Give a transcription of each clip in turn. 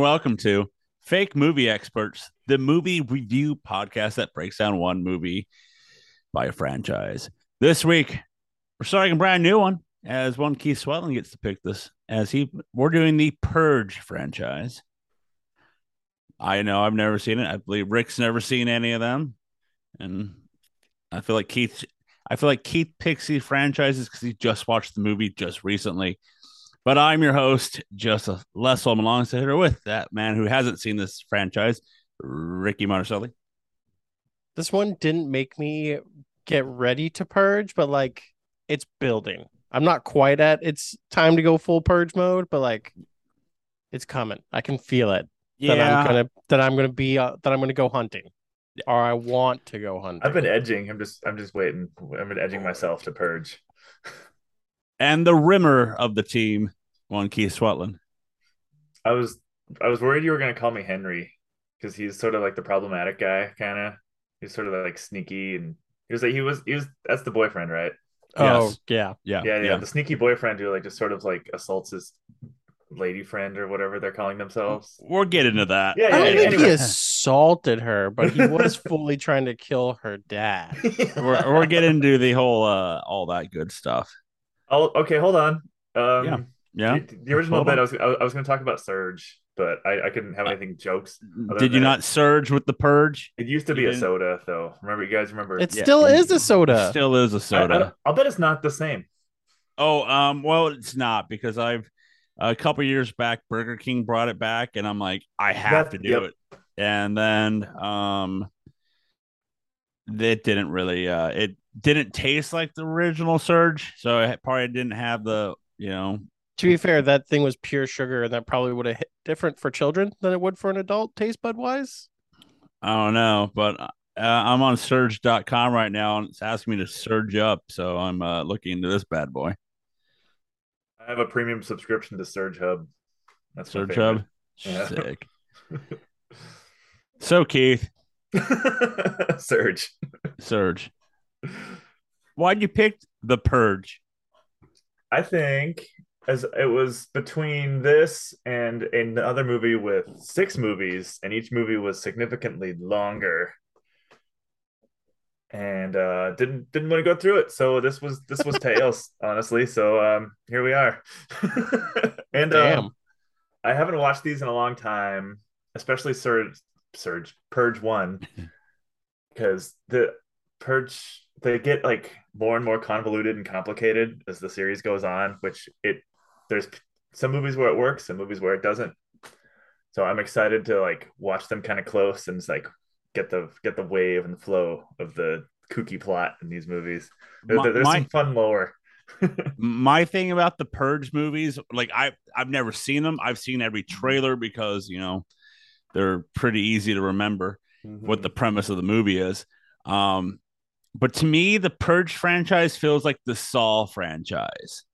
welcome to Fake Movie Experts, the movie review podcast that breaks down one movie by a franchise. This week, we're starting a brand new one as one Keith Swetland gets to pick this as he we're doing the Purge franchise. I know I've never seen it. I believe Rick's never seen any of them. And I feel like Keith I feel like Keith picks these franchises because he just watched the movie just recently. But I'm your host, Joseph Lessel. I'm alongside here with that man who hasn't seen this franchise, Ricky Marcelli. This one didn't make me get ready to purge, but like it's building. I'm not quite at it's time to go full purge mode, but like it's coming. I can feel it. Yeah, That I'm gonna that I'm gonna be uh, that I'm gonna go hunting, or I want to go hunting. I've been edging. I'm just I'm just waiting. I've been edging myself to purge. And the rimmer of the team, one Keith Swetland. I was I was worried you were gonna call me Henry because he's sort of like the problematic guy, kind of. He's sort of like sneaky and he was like he was he was that's the boyfriend, right? oh Yes. yeah, Yeah, Yeah, yeah, the sneaky boyfriend who like just sort of like assaults his lady friend or whatever they're calling themselves. We'll get into that. Yeah, I don't yeah, think anyway. he assaulted her, but he was fully trying to kill her dad. We're, we're getting into the whole uh all that good stuff. Oh, okay, hold on. Um, Yeah. Yeah. The, the original Hold bit on. I was I was going to talk about Surge, but I, I couldn't have anything jokes. Did you not surge with the purge? It used to be a soda, though. Remember, you guys remember? It Yeah, still is a soda. Still is a soda. I, will bet it's not the same. Oh, um, well, it's not because I've a couple years back, Burger King brought it back, and I'm like, I have That- to do yep. it. And then, um, it didn't really, uh, it didn't taste like the original Surge, so it probably didn't have the, you know, To be fair, that thing was pure sugar, and that probably would have hit different for children than it would for an adult taste bud wise. I don't know, but uh, I'm on Surge.com right now, and it's asking me to surge up, so I'm uh, looking into this bad boy, I have a premium subscription to Surge Hub. That's Surge. Hub. Yeah. Sick. So Keith, Surge. Surge. Why'd you pick the Purge? I think as it was between this and another movie with six movies, and each movie was significantly longer. And uh didn't didn't want to go through it. So this was this was tails, honestly. So um here we are. and Damn. um, I haven't watched these in a long time, especially Surge Surge Purge One. Because the Purge they get like more and more convoluted and complicated as the series goes on, which it there's some movies where it works, some movies where it doesn't. So I'm excited to like watch them kind of close and just like get the get the wave and flow of the kooky plot in these movies. There- My- there's my- some fun lore. my thing about the purge movies like i i've never seen them i've seen every trailer because you know they're pretty easy to remember what the premise of the movie is um but to me the purge franchise feels like the saw franchise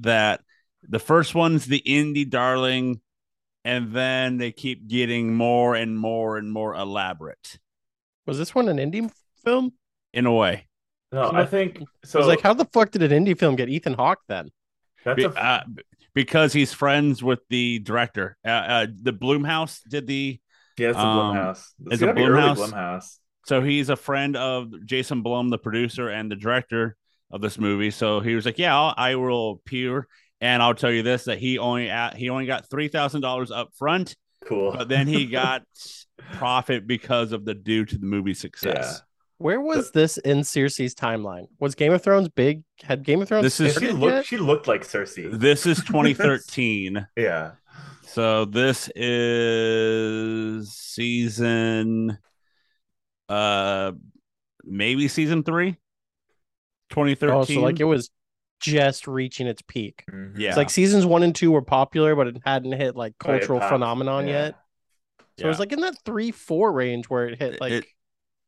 that the first one's the indie darling and then they keep getting more and more and more elaborate Was this one an indie film? in a way No, I think so. I was like, how the fuck did an indie film get Ethan Hawke then? that's Be- a, uh, because he's friends with the director uh, uh the Blumhouse did the yeah, it's a um, Blumhouse. it's It's a gotta early Blumhouse. Blumhouse. So he's a friend of Jason Blum, the producer and the director of this movie. So he was like, "Yeah, I'll, I will appear." And I'll tell you this: that he only at, he only got three thousand dollars up front, Cool. but then he got profit because of the due to the movie success. Where was this in Cersei's timeline? Was Game of Thrones big? Had Game of Thrones This is- she looked. yet? She looked like Cersei. This is 2013. yeah. so this is season, uh, maybe season three. 2013. Oh, so like it was just reaching its peak. Mhm. yeah. It's like seasons one and two were popular, but it hadn't hit like cultural popped. phenomenon Yeah. yet. So it was like in that three four range where it hit like It-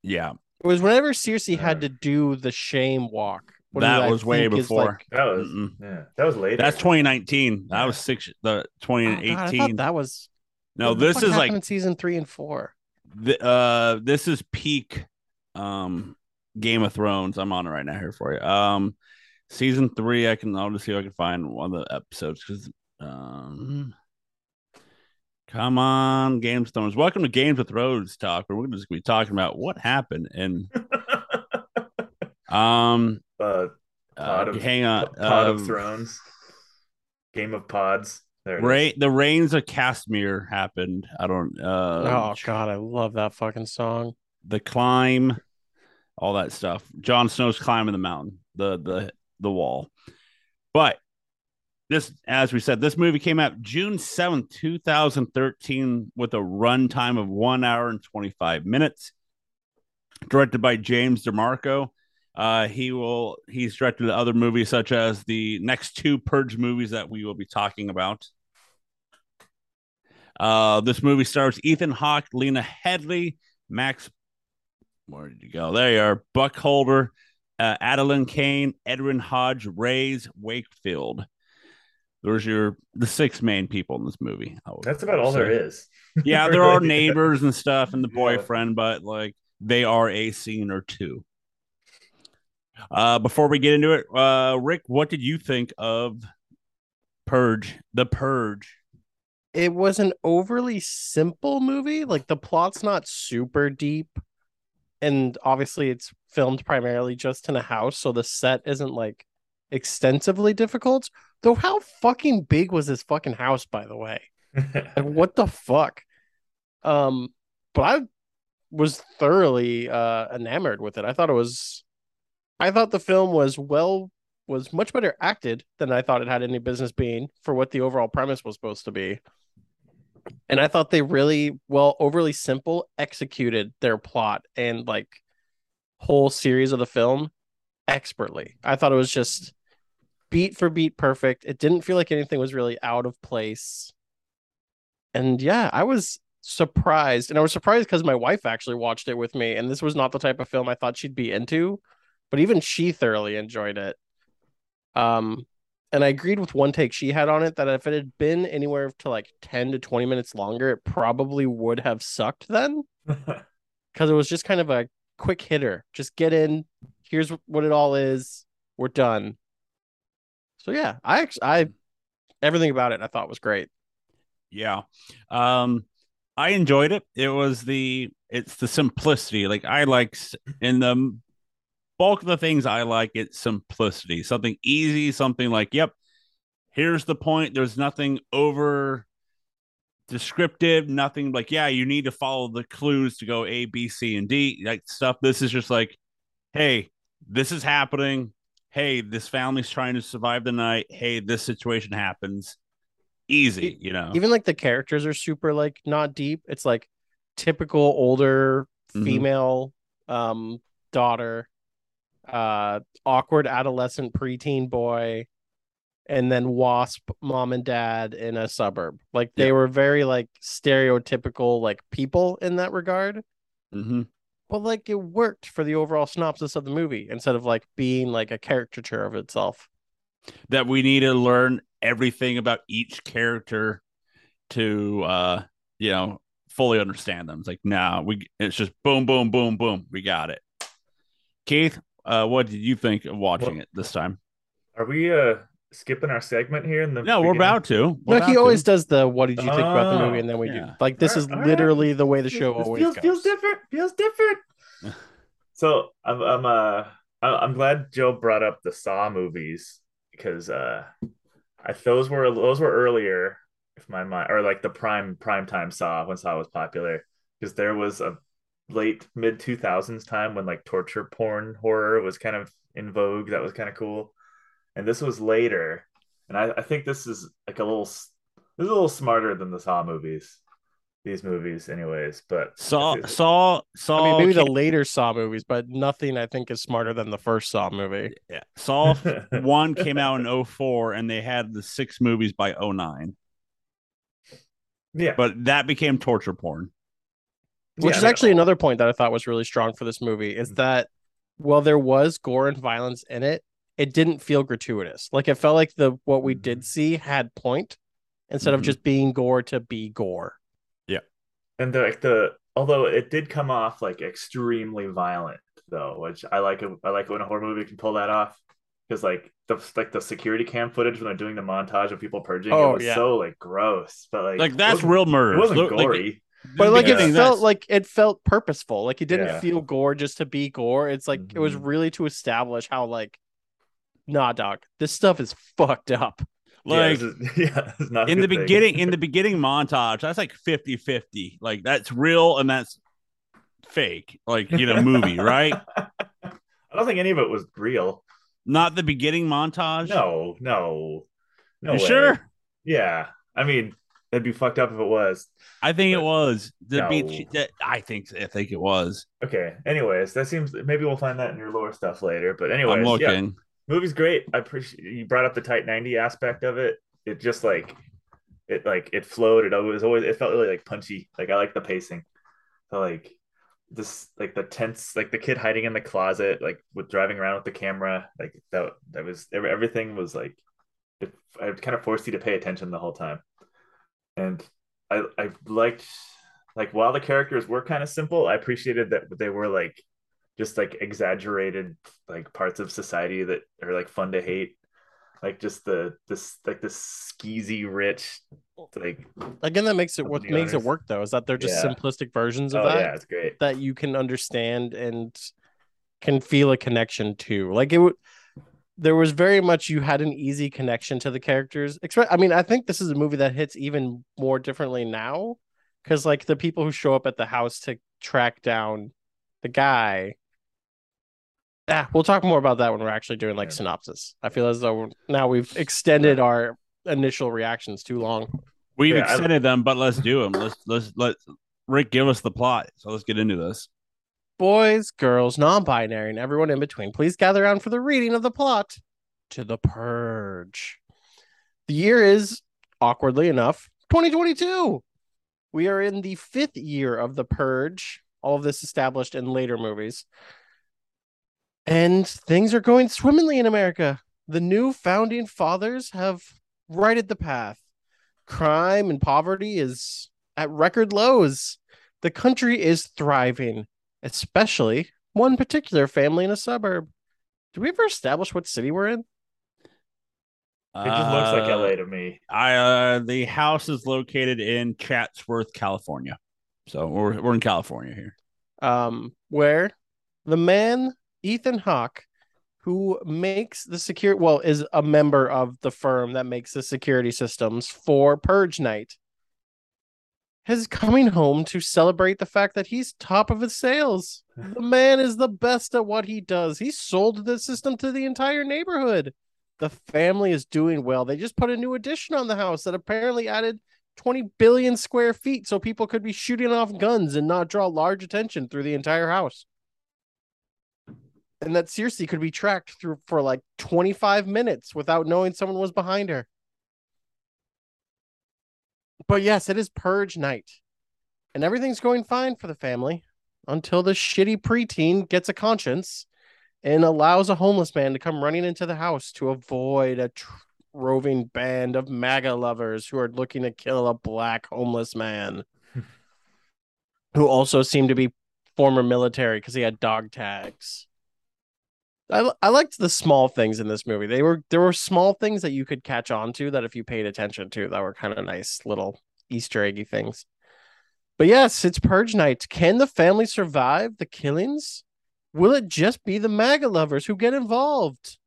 it, was whenever Cersei had to do the shame walk. that, That is was way before. like- That was Mm-mm. yeah. That was later. That's 2019. That Yeah. was six. The Oh, God, I 2018. thought that was no, this is like in season three and four. The, uh this is peak um Game of Thrones. I'm on it right now here for you. Um season three, I can I'll just see if I can find one of the episodes because um Come on, Game of Thrones. Welcome to Games of Thrones talk, where we're just gonna be talking about what happened and um uh, uh, of- hang on. Pod uh, of Thrones, Game of Pods. There it is. The rains of Castamere happened. I don't uh oh god, I love that fucking song. the climb, all that stuff. Jon Snow's climbing the mountain, the the the wall. But this, as we said, this movie came out June seventh, 2013, with a runtime of one hour and 25 minutes. Directed by James DeMonaco. Uh, he will he's directed other movies such as the next two Purge movies that we will be talking about. Uh, this movie stars Ethan Hawke, Lena Headey, Max. Where did you go? There you are. Burkholder, uh, Adelaide Kane, Edwin Hodge, Rhys Wakefield. There's your the six main people in this movie. That's about all say. there is. Yeah, there are neighbors and stuff and the Yeah. boyfriend, but like they are a scene or two. Uh, before we get into it, uh, Rick, what did you think of Purge? The Purge. It was an overly simple movie. Like the plot's not super deep. And obviously it's filmed primarily just in a house, so the set isn't like extensively difficult. Though how fucking big was this fucking house, by the way? Like what the fuck? Um, but I was thoroughly uh enamored with it. I thought it was I thought the film was well was much better acted than I thought it had any business being for what the overall premise was supposed to be. And I thought they really well overly simple executed their plot and like whole series of the film expertly. I thought it was just beat for beat perfect. It didn't feel like anything was really out of place. And yeah, I was surprised. And I was surprised because my wife actually watched it with me. And this was not the type of film I thought she'd be into. But even she thoroughly enjoyed it. Um, and I agreed with one take she had on it that if it had been anywhere to like 10 to 20 minutes longer, it probably would have sucked then. Because it was just kind of a quick hitter. Just get in. Here's what it all is. We're done. So yeah, I actually I everything about it I thought was great. Yeah. Um I enjoyed it. It was the it's the simplicity. Like I like in the bulk of the things I like it's simplicity. Something easy, something like, yep, here's the point. There's nothing over descriptive, nothing like, yeah, you need to follow the clues to go A, B, C, and D, like stuff. This is just like, hey, this is happening. Hey, this family's trying to survive the night. Hey, this situation happens. Easy, you know. Even like the characters are super like not deep. It's like typical older Mhm. female um daughter, uh awkward adolescent preteen boy, and then wasp mom and dad in a suburb. Like they Yeah. were very like stereotypical like people in that regard. Mm-hmm. But like it worked for the overall synopsis of the movie instead of like being like a caricature of itself. that we need to learn everything about each character to uh you know fully understand them it's like nah we it's just boom boom boom boom we got it keith uh what did you think of watching Well- it this time Are we uh skipping our segment here in the no we're about to We're No, he about always to. does the what did you think about the movie Oh, and then we yeah. do. Like this All is right, all right. literally the way the show this always feels, goes. feels different. Feels different. so I'm I'm uh I- I'm glad Joe brought up the Saw movies because uh I those were those were earlier if my mind or like the prime prime time Saw when Saw was popular because there was a late mid 2000s time when like torture porn horror was kind of in vogue that was kind of cool. And this was later. And I, I think this is like a little this is a little smarter than the Saw movies these movies anyways but saw saw saw I mean, maybe the later Saw movies, but nothing I think is smarter than the first Saw movie. yeah, saw one came out in 04 and they had the six movies by 09 yeah. But that became torture porn Which Yeah, is actually all- another point that I thought was really strong for this movie is that while there was gore and violence in it, it didn't feel gratuitous. Like it felt like the what we did see had point instead of Mhm. just being gore to be gore. Yeah. And the like the although it did come off like extremely violent though which i like it i like when a horror movie can pull that off because like the like the security cam footage when they're doing the montage of people purging, Oh, it was yeah. so like gross. But like, Like that's real murder. It wasn't Look, like, gory. But like Yeah. it felt like it felt purposeful. Like it didn't Yeah. feel gore just to be gore. It's like it was Mhm. really to establish how like nah dog, this stuff is fucked up. like yeah, this is- yeah, it's not in the thing. beginning in the beginning montage that's like 50-50 like that's real and that's fake like you know movie right I don't think any of it was real. not the beginning montage No, no, no. you way. sure Yeah, I mean, it'd be fucked up if it was. i think it was the No. beach that i think i think it was Okay. Anyways, that seems maybe we'll find that in your lore stuff later. But anyways, i'm yeah, movie's great. I appreciate you brought up the tight ninety aspect of it. It just like it like it flowed. It was always it felt really like punchy. Like I like the pacing. So like this like the tense like the kid hiding in the closet like with driving around with the camera like that that was everything was like it, it kind of forced you to pay attention the whole time and i i liked like while the characters were kind of simple i appreciated that they were like just like exaggerated like parts of society that are like fun to hate like just the this like this skeezy rich like Again, that makes it what the makes it work though, is that they're just Yeah. simplistic versions of oh that yeah it's great that you can understand and can feel a connection to. Like it would there was very much you had an easy connection to the characters. Expe- I mean, I think this is a movie that hits even more differently now because like the people who show up at the house to track down the guy. Ah, we'll talk more about that when we're actually doing like Yeah. synopsis. I feel as though now we've extended our initial reactions too long. we've Yeah, I- extended them but let's do them let's let's let rick give us the plot so let's get into this boys, girls, non binary, and everyone in between, please gather around for the reading of the plot to The Purge. The year is, awkwardly enough, 2022. We are in the fifth year of The Purge, all of this established in later movies. And things are going swimmingly in America. The new founding fathers have righted the path. Crime and poverty is at record lows. The country is thriving especially one particular family in a suburb. Do we ever establish what city we're in? it just looks like Uh, la to me I uh, the house is located in Chatsworth, California. So we're we're in California here. Um, where the man Ethan Hawke, who makes the secure well, is a member of the firm that makes the security systems for Purge Night, is coming home to celebrate the fact that he's top of his sales. The man is the best at what he does. He sold the system to the entire neighborhood. The family is doing well. They just put a new addition on the house that apparently added 20 billion square feet so people could be shooting off guns and not draw large attention through the entire house. And that Cersei could be tracked through for like 25 minutes without knowing someone was behind her. But yes, it is purge night. And everything's going fine for the family until the shitty preteen gets a conscience and allows a homeless man to come running into the house to avoid a tr- roving band of MAGA lovers who are looking to kill a black homeless man who also seemed to be former military because he had dog tags. I, I liked the small things in this movie. They were there were small things that you could catch on to that if you paid attention to that were kind of nice little Easter eggy things. But yes, it's purge night. Can the family survive the killings? Will it just be the MAGA lovers who get involved?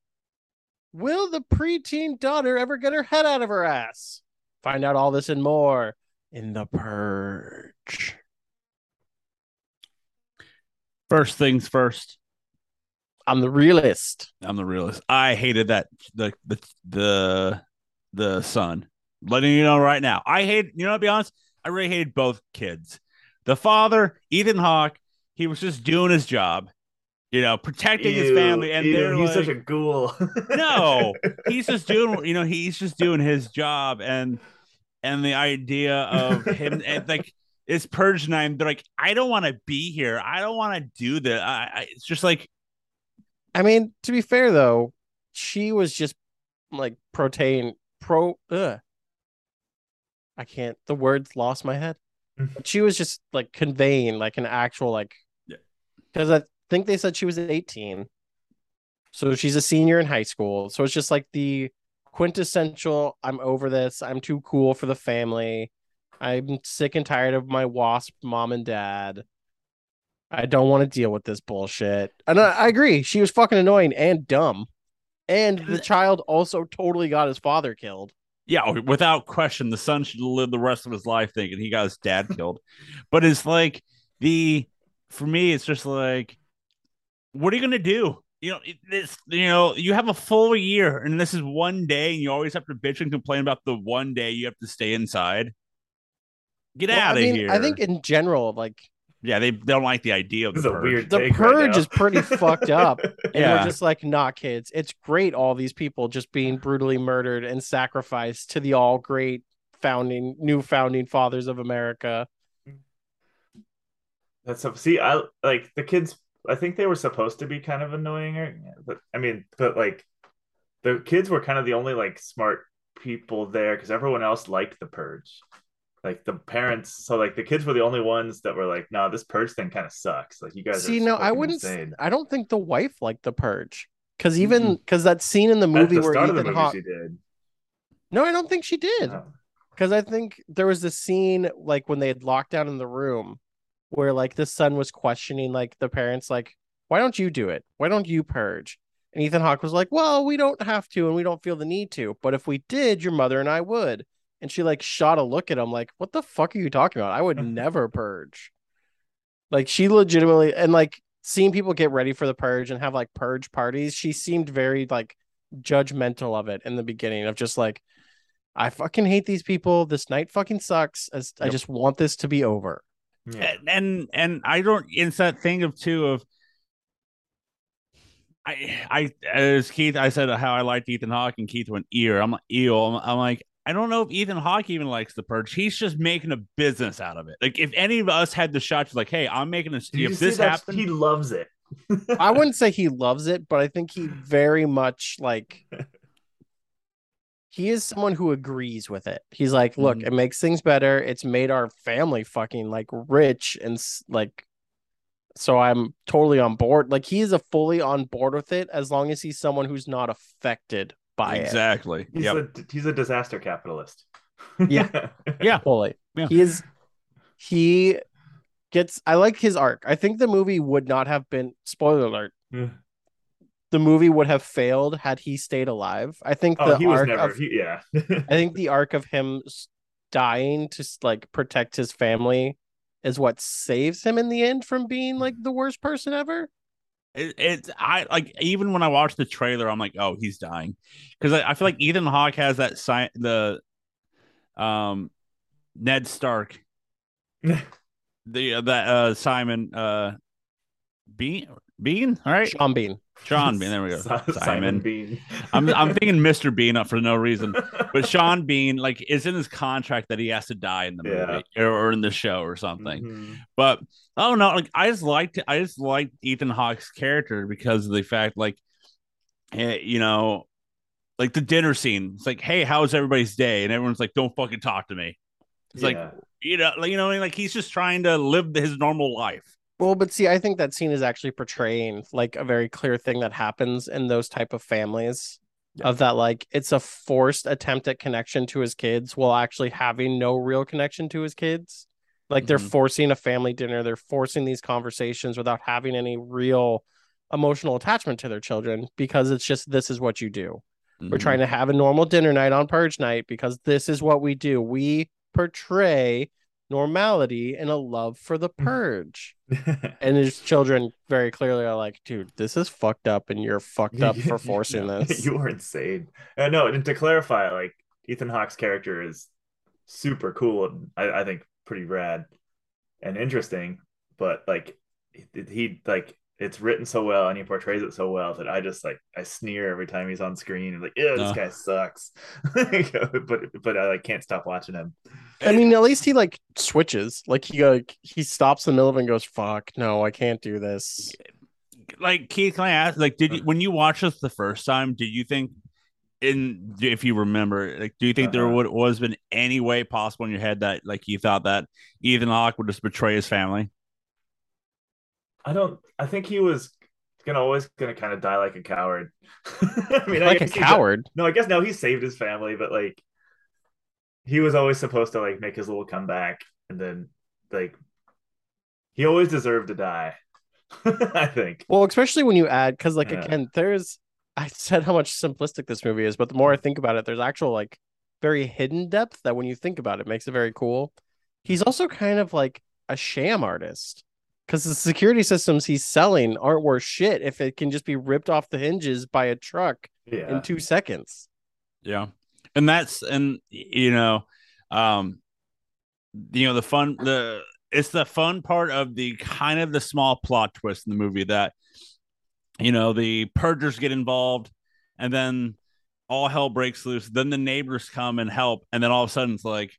Will the preteen daughter ever get her head out of her ass? Find out all this and more in the purge. First things first. I'm the realist. I'm the realist. I hated that the the the the son. Letting you know right now. I hate you know to be honest, I really hated both kids. The father, Ethan Hawke, he was just doing his job, you know, protecting his family. And ew, they're he's like, such a ghoul no, he's just doing you know, he's just doing his job and and the idea of him and like it's purge night. They're like, I don't want to be here. I don't want to do this. I, I, it's just like I mean, to be fair though, she was just like protein pro ugh. I can't the words lost my head. But she was just like conveying like an actual like Yeah. because I think they said she was 18. So she's a senior in high school. So it's just like the quintessential I'm over this. I'm too cool for the family. I'm sick and tired of my wasp mom and dad. I don't want to deal with this bullshit. And I, I agree. She was fucking annoying and dumb. And the child also totally got his father killed. Yeah, oh, without question, the son should live the rest of his life thinking he got his dad killed. But it's like the for me, it's just like, what are you gonna do? You know, this you know, you have a full year and this is one day, and you always have to bitch and complain about the one day you have to stay inside. Get Well, out I of mean, here. I think in general, like yeah, they, they don't like the idea of This the is a purge. weird the take right purge is pretty fucked up. And Yeah. we're just like, not kids. It's great all these people just being brutally murdered and sacrificed to the all great founding new founding fathers of America. That's up. See, I like the kids. I think they were supposed to be kind of annoying, or, but I mean, but like the kids were kind of the only like smart people there because everyone else liked the purge. Like the parents, so like the kids were the only ones that were like, "No, this purge thing kind of sucks." Like you guys. See, no, I wouldn't. s- Insane. I don't think the wife liked the purge because even because that scene in the movie the where Ethan the movie, Hawke. she did. No, I don't think she did. Oh. because I think there was this scene like when they had locked down in the room where like the son was questioning like the parents like why don't you do it why don't you purge and Ethan Hawke was like well we don't have to and we don't feel the need to but if we did your mother and I would and she like shot a look at him like what the fuck are you talking about I would never purge like she legitimately and like seeing people get ready for the purge and have like purge parties she seemed very like judgmental of it in the beginning of just like I fucking hate these people. This night fucking sucks. As I just want this to be over. Yeah. and and, and I don't. It's that thing of two of. I I as Keith I said how I liked Ethan Hawke and Keith went ear. I'm like ew. I'm, I'm like I don't know if Ethan Hawke even likes the purge. He's just making a business out of it. Like if any of us had the shot, like hey, I'm making a. Did If this that? happened, he loves it. I wouldn't say he loves it, but I think he very much like he is someone who agrees with it. He's like, look, Mhm. it makes things better. It's made our family fucking like rich and like so I'm totally on board. Like he is a fully on board with it as long as he's someone who's not affected by it. exactly. He's Yep. a he's a disaster capitalist. Yeah. Yeah. Fully. Yeah. He is he gets I like his arc. I think the movie would not have been spoiler alert. Yeah. The movie would have failed had he stayed alive. I think oh, the he was arc never. of he, yeah. I think the arc of him dying to like protect his family is what saves him in the end from being like the worst person ever. It, it's I like even when I watch the trailer, I'm like, oh, he's dying. Because I, I feel like Ethan Hawke has that sign the um Ned Stark. The uh, that uh Simon uh Bean Bean? All right. Sean Bean. Sean Bean there we go Simon Simon Bean. I'm I'm thinking Mr. Bean up for no reason but Sean Bean like is in his contract that he has to die in the movie Yeah. or, in the show or something Mhm. but oh no, like I just liked I just liked Ethan Hawke's character because of the fact like eh, you know like the dinner scene. It's like, hey, how's everybody's day? And everyone's like, don't fucking talk to me. It's like you know, like, you know, like he's just trying to live his normal life. Well, but see, I think that scene is actually portraying like a very clear thing that happens in those type of families. Of that, like it's a forced attempt at connection to his kids while actually having no real connection to his kids. Like they're Mhm. forcing a family dinner, they're forcing these conversations without having any real emotional attachment to their children because it's just this is what you do. We're Mhm. trying to have a normal dinner night on purge night because this is what we do. We portray normality and a love for the purge. and his children very clearly are like, dude, this is fucked up and you're fucked up for forcing this. You are insane. Uh, no, and to clarify, like Ethan Hawke's character is super cool and I, I think pretty rad and interesting, but like he, he like it's written so well and he portrays it so well that I just like I sneer every time he's on screen and like, yeah, this Uh. guy sucks. but but I like can't stop watching him. I mean, at least he like switches. Like he like he stops in the middle of it and goes, fuck, no, I can't do this. like Keith, can I ask? Like, did you when you watched this the first time, did you think in if you remember, like, do you think there Uh-huh. would was been any way possible in your head that like you thought that Ethan Hawke would just betray his family? I don't I think he was gonna always gonna kind of die like a coward. I mean, like a guess he- coward. No, I guess no, he saved his family, but like he was always supposed to like make his little comeback, and then like he always deserved to die. I think. Well, especially when you add, because like Yeah. again, there's I said how much simplistic this movie is, but the more I think about it, there's actual like very hidden depth that when you think about it, makes it very cool. He's mm. also kind of like a sham artist because the security systems he's selling aren't worth shit if it can just be ripped off the hinges by a truck Yeah. in two seconds. Yeah. And that's and you know, um you know the fun the it's the fun part of the kind of the small plot twist in the movie that you know the purgers get involved and then all hell breaks loose then the neighbors come and help and then all of a sudden it's like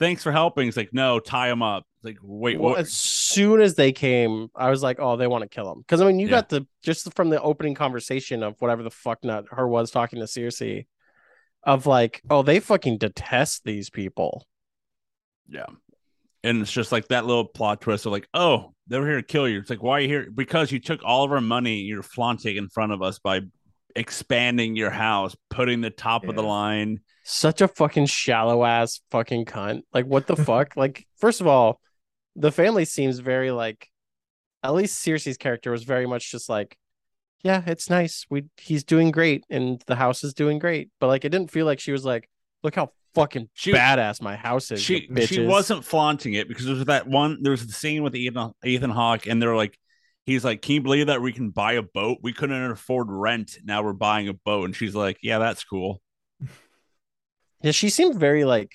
thanks for helping it's like no tie him up it's like wait well, what as soon as they came, I was like, oh, they want to kill him. Because I mean, you Yeah. got the just from the opening conversation of whatever the fuck not her was talking to Cersei, of like, oh, they fucking detest these people. Yeah. And it's just like that little plot twist of like, oh, they were here to kill you. It's like, why are you here? Because you took all of our money, you're flaunting in front of us by expanding your house, putting the top of the line. Such a fucking shallow ass fucking cunt. Like, what the fuck? Like, first of all, the family seems very like, at least Cersei's character was very much just like, yeah, it's nice. We he's doing great, and the house is doing great. But like, it didn't feel like she was like, look how fucking She- badass my house is. She she wasn't flaunting it because there was that one there was the scene with Ethan Ethan Hawke and they're like he's like, Can you believe that we can buy a boat? We couldn't afford rent. Now we're buying a boat. And she's like, Yeah, that's cool. Yeah, she seemed very like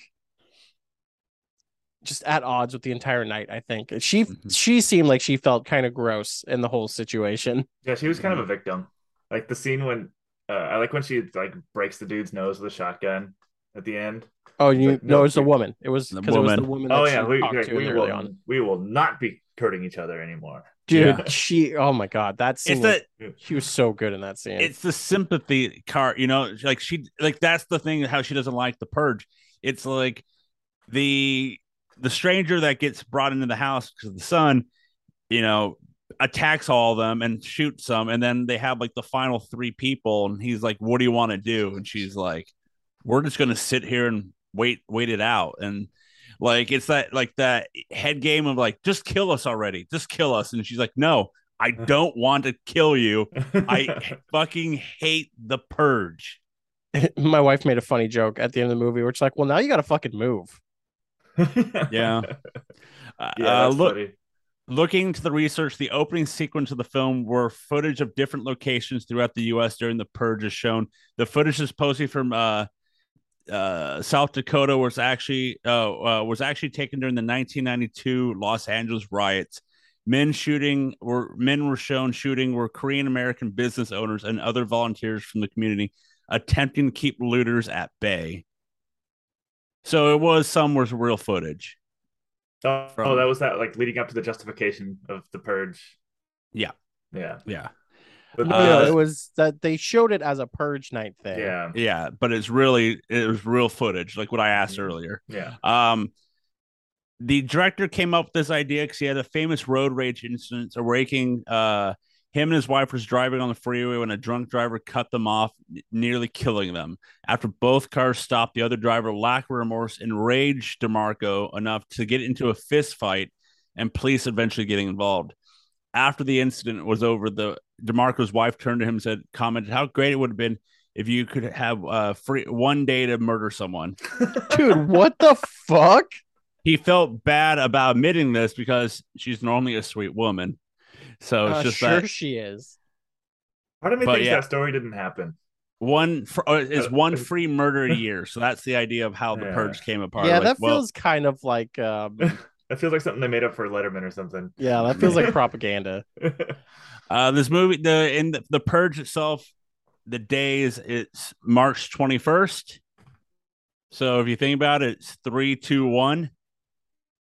just at odds with the entire night. I think she Mhm. she seemed like she felt kind of gross in the whole situation. Yeah, she was kind of Mm-hmm. a victim. Like the scene when uh, I like when she like breaks the dude's nose with a shotgun at the end. Oh, you like, no, no, it's a woman. It was because it was the woman. woman. That Oh yeah, we, talked we, to we early will on. we will not be hurting each other anymore. Dude, Yeah. she. Oh my god, that scene. It's was- that she was so good in that scene. it's the sympathy card you know like she like that's the thing how she doesn't like the purge it's like the the stranger that gets brought into the house because of the son you know attacks all of them and shoots some and then they have like the final three people and he's like what do you want to do? And she's like we're just gonna sit here and wait wait it out. And like it's that like that head game of like just kill us already. Just kill us. And she's like no i don't want to kill you. I fucking hate the purge. my wife made a funny joke at the end of the movie, where it's like, well, now you got to fucking move. Yeah. Uh, yeah, uh, look, funny. looking to the research, the opening sequence of the film were footage of different locations throughout the U.S. during the purge is shown. The footage is posted from uh, uh, South Dakota, was actually uh, uh, was actually taken during the 1992 Los Angeles riots. Men shooting were men were shown shooting were Korean American business owners and other volunteers from the community attempting to keep looters at bay. So it was some was real footage. Oh, from- oh, that was that like leading up to the justification of the purge. Yeah. Yeah. Yeah. But Uh, no, it was that they showed it as a purge night thing. yeah. Yeah, but it's really it was real footage, like what I asked Mhm. earlier. Yeah. Um, the director came up with this idea because he had a famous road rage incident. A raking, uh, him and his wife was driving on the freeway when a drunk driver cut them off, nearly killing them. After both cars stopped, the other driver, lack of remorse, enraged DeMonaco enough to get into a fist fight, and police eventually getting involved. After the incident was over, the DeMonaco's wife turned to him and said, commented how great it would have been if you could have uh free one day to murder someone. Dude, what the fuck? He felt bad about admitting this because she's normally a sweet woman. So it's Uh, just sure that she is. Part of me But thinks yeah. that story didn't happen. one fr- uh, is Uh, one free murder a year. So that's the idea of how the Yeah. purge came apart. yeah, Like, that well, feels kind of like um That feels like something they made up for Letterman or something. yeah, that feels like propaganda. Uh, this movie, the in the, the purge itself, the days it's March twenty first. So if you think about it, it's three, two, one.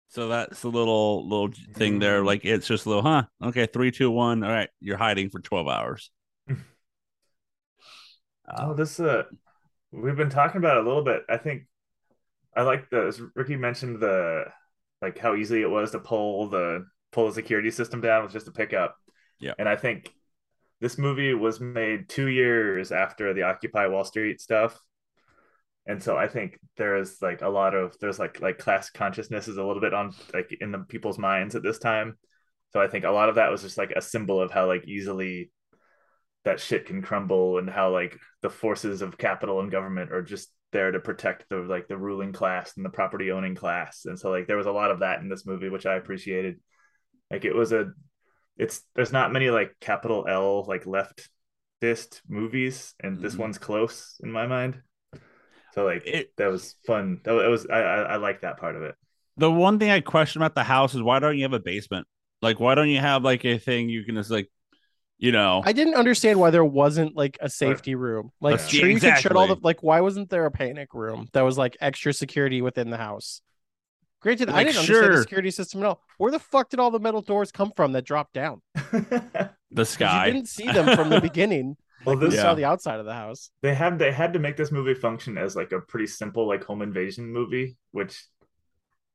So that's a little little thing there. Mm. Like it's just a little, huh? Okay, three, two, one. All right, you're hiding for twelve hours. Oh, this uh we've been talking about it a little bit. I think I like the as Ricky mentioned the like how easy it was to pull the pull the security system down with just a pickup. Yeah. And I think this movie was made two years after the Occupy Wall Street stuff. And so I think there's like a lot of there's like like class consciousness is a little bit on like in the people's minds at this time. So I think a lot of that was just like a symbol of how like easily that shit can crumble and how like the forces of capital and government are just there to protect the like the ruling class and the property owning class. And so like there was a lot of that in this movie, which I appreciated. Like it was a it's there's not many like capital L like leftist movies, and this Mhm. one's close in my mind. So like It- that was fun. That was I I, I like that part of it. The one thing I question about the house is why don't you have a basement? Like, why don't you have like a thing you can just like, you know, I didn't understand why there wasn't like a safety room. Like Yeah. sure you could shut all the like why wasn't there a panic room that was like extra security within the house? Granted, I didn't understand the security system at all. Where the fuck did all the metal doors come from that dropped down? the sky? You didn't see them from the beginning. Well, You this Yeah. saw the outside of the house. they had they had to make this movie function as like a pretty simple like home invasion movie, which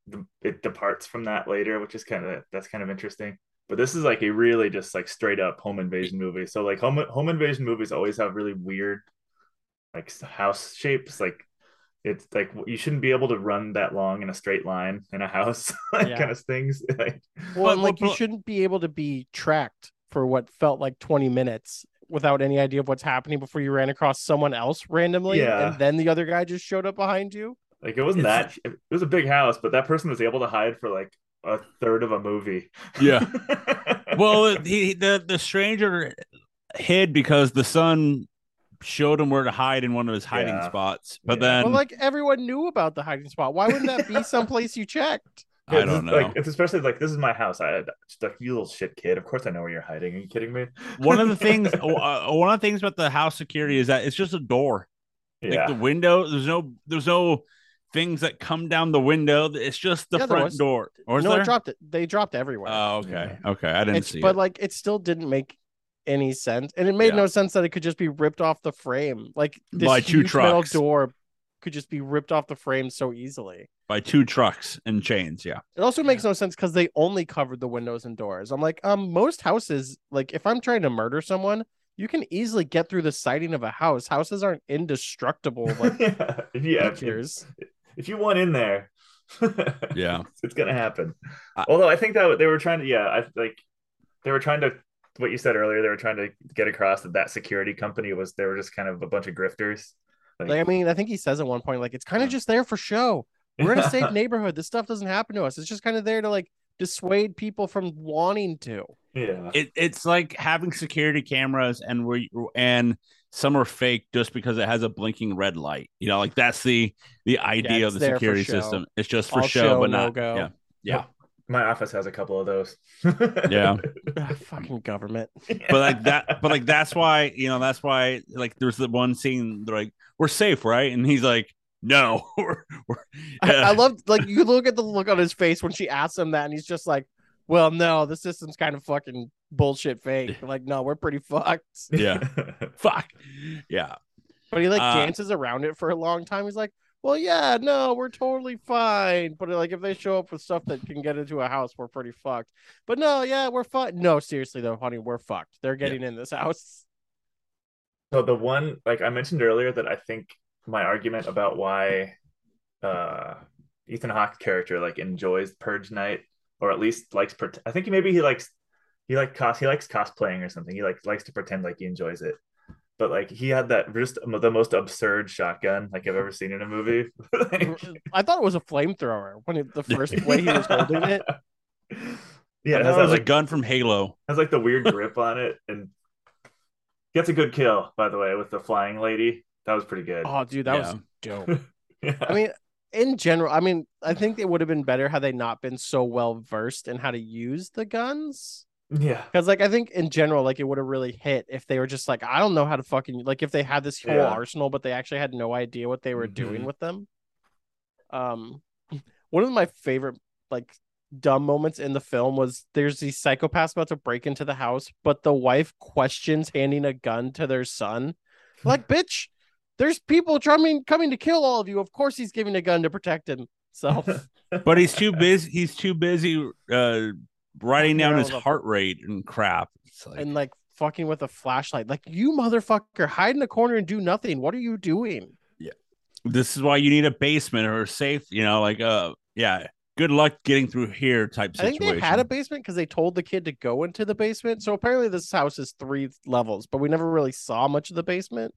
the, it departs from that later, which is kind of that's kind of interesting. But this is like a really just like straight up home invasion movie. So like home home invasion movies always have really weird like house shapes. Like it's like you shouldn't be able to run that long in a straight line in a house, like Yeah. kind of things. Like, Well, But- like but- you shouldn't be able to be tracked for what felt like 20 minutes without any idea of what's happening before you ran across someone else randomly Yeah. and then the other guy just showed up behind you. like it wasn't It's- that it was a big house, but that person was able to hide for like a third of a movie. Yeah. well, he the the stranger hid because the son showed him where to hide in one of his hiding Yeah. spots. But Yeah. then But like everyone knew about the hiding spot. Why wouldn't that be someplace you checked? I don't know. Like it's especially like this is my house. I just like you little shit kid. Of course I know where you're hiding. Are you kidding me? one of the things, uh, one of the things about the house security is that it's just a door. yeah, Like the window, there's no, there's no things that come down the window. It's just the Yeah, front was. door. Or is no, there? it dropped it. They dropped everywhere. Oh, okay, okay. I didn't it's see but it. like it still didn't make any sense. And it made Yeah. no sense that it could just be ripped off the frame. Like this By two huge metal trucks. door could just be ripped off the frame so easily. By two trucks and chains. Yeah. It also makes no sense because they only covered the windows and doors. I'm like, um, most houses, like if I'm trying to murder someone, you can easily get through the siding of a house. Houses aren't indestructible like yeah. If you, if, if you want in there, Yeah. it's gonna happen. I- Although I think that they were trying to, yeah, I like they were trying to. What you said earlier, they were trying to get across that that security company was they were just kind of a bunch of grifters. Like, I mean, I think he says at one point, like, it's kind of just there for show. We're in a safe neighborhood. This stuff doesn't happen to us. It's just kind of there to like dissuade people from wanting to. yeah, It, it's like having security cameras and we and some are fake just because it has a blinking red light. You know, like that's the the idea it's of the security system. It's just for All show, show, but no not. go. Yeah. Yeah. my office has a couple of those. Yeah. Ah, fucking government. but like that but like that's why you know that's why like there's the one scene they're like we're safe right and he's like no we're, we're I, I love like you look at the look on his face when she asks him that, and he's just like, "Well, no, the system's kind of fucking bullshit fake." Like, no, we're pretty fucked. yeah fuck yeah But he like Uh, dances around it for a long time. He's like, "Well, yeah, no, we're totally fine." But like, if they show up with stuff that can get into a house, we're pretty fucked. But no, yeah, we're fine. No, seriously though, honey, we're fucked. They're getting in this house. So the one like I mentioned earlier that I think my argument about why uh Ethan Hawke's character like enjoys Purge Night or at least likes pret- I think maybe he likes he like cos he likes cosplaying or something. He like likes to pretend like he enjoys it. But like he had that just the most absurd shotgun like I've ever seen in a movie. Like- I thought it was a flamethrower when it, the first way he was holding it. Yeah, it has that was like a gun from halo has like the weird grip on it and gets a good kill by the way with the flying lady. That was pretty good. Oh, dude, that was Yeah. dope. Yeah. I mean, in general, I mean, I think it would have been better had they not been so well versed in how to use the guns. yeah. Because, like, I think in general, like, it would have really hit if they were just like, I don't know how to fucking like if they had this whole Yeah. arsenal, but they actually had no idea what they were doing Mhm. with them. Um, one of my favorite like dumb moments in the film was there's these psychopaths about to break into the house, but the wife questions handing a gun to their son. Like, bitch, there's people coming coming to kill all of you. Of course, he's giving a gun to protect himself. but he's too busy he's too busy uh writing down his heart rate and crap it's like and like fucking with a flashlight. Like you motherfucker, hide in a corner and do nothing. What are you doing? Yeah. This is why you need a basement or a safe. You know, like uh, yeah. Good luck getting through here. Type situation. I think they had a basement because they told the kid to go into the basement. So apparently this house is three levels, but we never really saw much of the basement.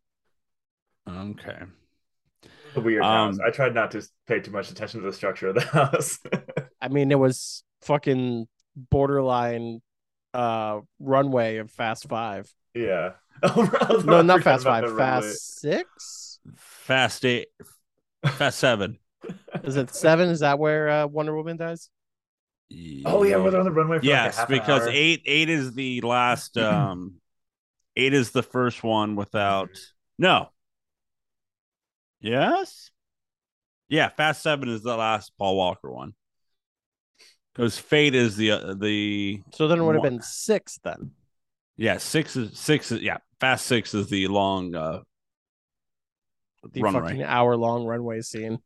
Okay. A weird house. Um, I tried not to pay too much attention to the structure of the house. I mean, it was fucking borderline uh runway of Fast Five. yeah. Oh, I was No, not Fast Five, the runway. Fast Six. Fast eight. Fast seven. Is it seven? Is that where uh, Wonder Woman dies? Oh yeah, we're on the runway for yes, half an because hour. eight eight is the last. Um, eight is the first one without no. Yes. Yeah, Fast Seven is the last Paul Walker one. Because Fate is the uh, the So then it would have been six then. yeah six is six is yeah Fast Six is the long uh The runway. fucking hour long runway scene.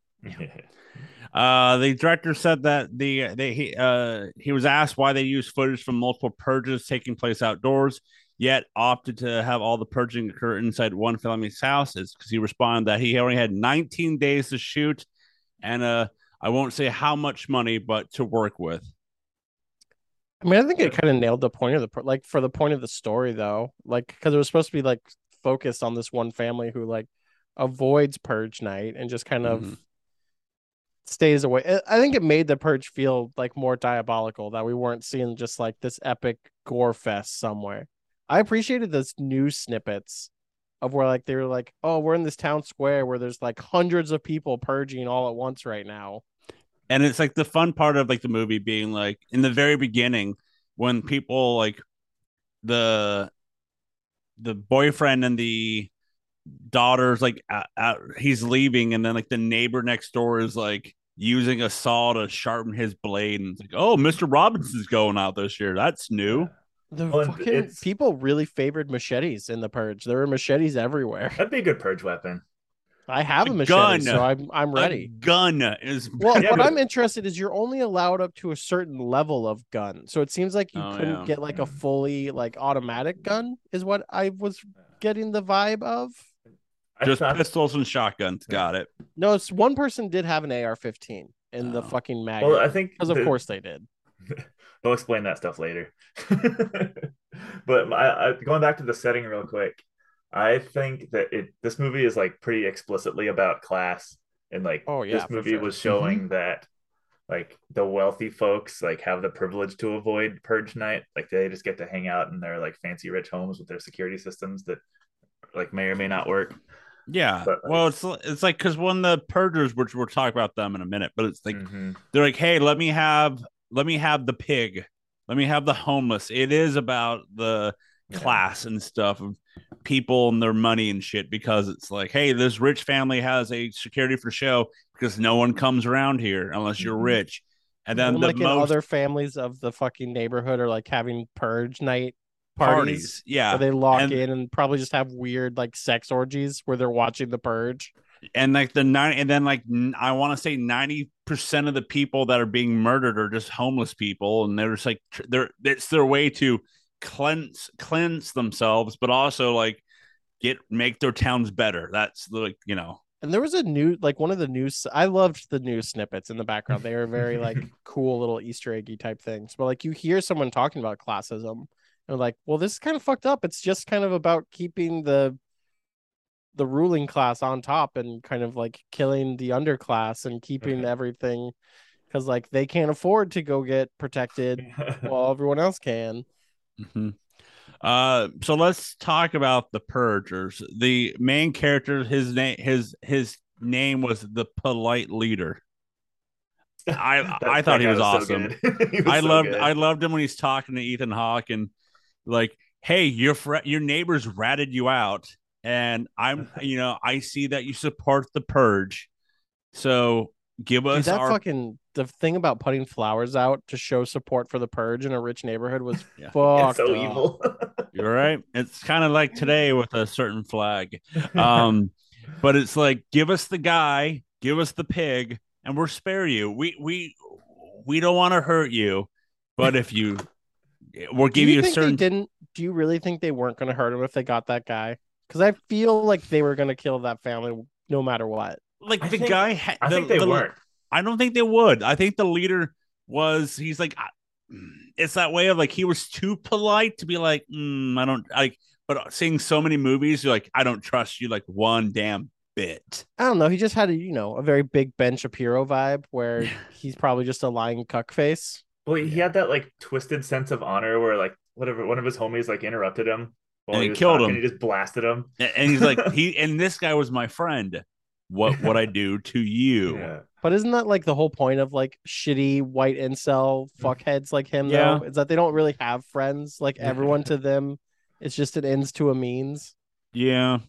Uh, the director said that the they he uh he was asked why they used footage from multiple purges taking place outdoors, yet opted to have all the purging occur inside one family's house. Is because he responded that he only had 19 days to shoot, and uh I won't say how much money, but to work with. I mean, I think it kind of nailed the point of the like for the point of the story though, like because it was supposed to be like focused on this one family who like avoids purge night and just kind of Mhm. Stays away. I- think it made the purge feel like more diabolical that we weren't seeing just like this epic gore fest somewhere. I appreciated those new snippets of where like they were like, oh, we're in this town square where there's like hundreds of people purging all at once right now. and it's like the fun part of like the movie being like in the very beginning when people like the the boyfriend and the daughter's like out, out, he's leaving and then like the neighbor next door is like using a saw to sharpen his blade and it's like oh mr robinson's going out this year that's new The Well, fucking people really favored machetes in the purge. There were machetes everywhere. That'd be a good purge weapon. I have a A machete, gun. so I'm I'm A ready. gun is Well, Yeah, what but- I'm interested is you're only allowed up to a certain level of gun. So it seems like you Oh, couldn't yeah. get like a fully like automatic gun is what I was getting the vibe of. I just thought- pistols and shotguns got it No, it's one person did have an AR-15 in the Oh. fucking mag. Well, I think because of the- course they did. They'll explain that stuff later. but I, I, going back to the setting real quick, I think that it this movie is like pretty explicitly about class, and like Oh, yeah, this movie sure. was showing mm-hmm. that like the wealthy folks like have the privilege to avoid purge night, like they just get to hang out in their like fancy rich homes with their security systems that like may or may not work. Yeah But, well it's it's like because when the purgers which we'll talk about them in a minute but it's like Mhm. they're like, hey, let me have let me have the pig, let me have the homeless. It is about the Yeah. class and stuff of people and their money and shit because it's like, hey, this rich family has a security for show because no one comes around here unless you're Mhm. rich. And then And the like in most other families of the fucking neighborhood are like having purge night parties. parties, yeah, they lock and- in and probably just have weird like sex orgies where they're watching the purge. and like the nine, and then like n- I want to say ninety percent of the people that are being murdered are just homeless people, and they're just like tr- they're it's their way to cleanse cleanse themselves, but also like get make their towns better. That's like you know And there was a new like one of the news I loved the news snippets in the background. They were very like cool little Easter eggy type things. But like you hear someone talking about classism and like, well, this is kind of fucked up. It's just kind of about keeping the the ruling class on top and kind of like killing the underclass and keeping Mhm. everything because like they can't afford to go get protected while everyone else can. mhm. Uh, so let's talk about the purgers. The main character, his name, his his name was the polite leader. I I thought he guy was, awesome. good. He was I so loved good. I loved him when he's talking to Ethan Hawke and like, hey, your fr- your neighbors ratted you out, and I'm you know I see that you support the purge, so give Dude, us that our fucking the thing about putting flowers out to show support for the purge in a rich neighborhood was Yeah. Fucked so up. evil. You're right. It's kind of like today with a certain flag, um, but it's like give us the guy, give us the pig, and we'll spare you. We we we don't want to hurt you, but if you we'll Do give you, you, a think certain they didn't do you really think they weren't going to hurt him if they got that guy? Because I feel like they were going to kill that family no matter what. Like I the think- guy, ha- I the- think they the- weren't. I don't think they would. I think the leader was. He's like, I- it's that way of like he was too polite to be like, mm, I don't like. But seeing so many movies, you're like, I don't trust you like one damn bit. I don't know. He just had a you know a very big Ben Shapiro vibe where he's probably just a lying cuck face. Well, he had that like twisted sense of honor where like whatever one of his homies like interrupted him while And he was killed talking, him. He just blasted him. And, and he's like, he and this guy was my friend. What would I do to you? Yeah. But isn't that like the whole point of like shitty white incel mm. fuckheads like him Yeah. though? Is that they don't really have friends. Like everyone to them, it's just an ends to a means. Yeah.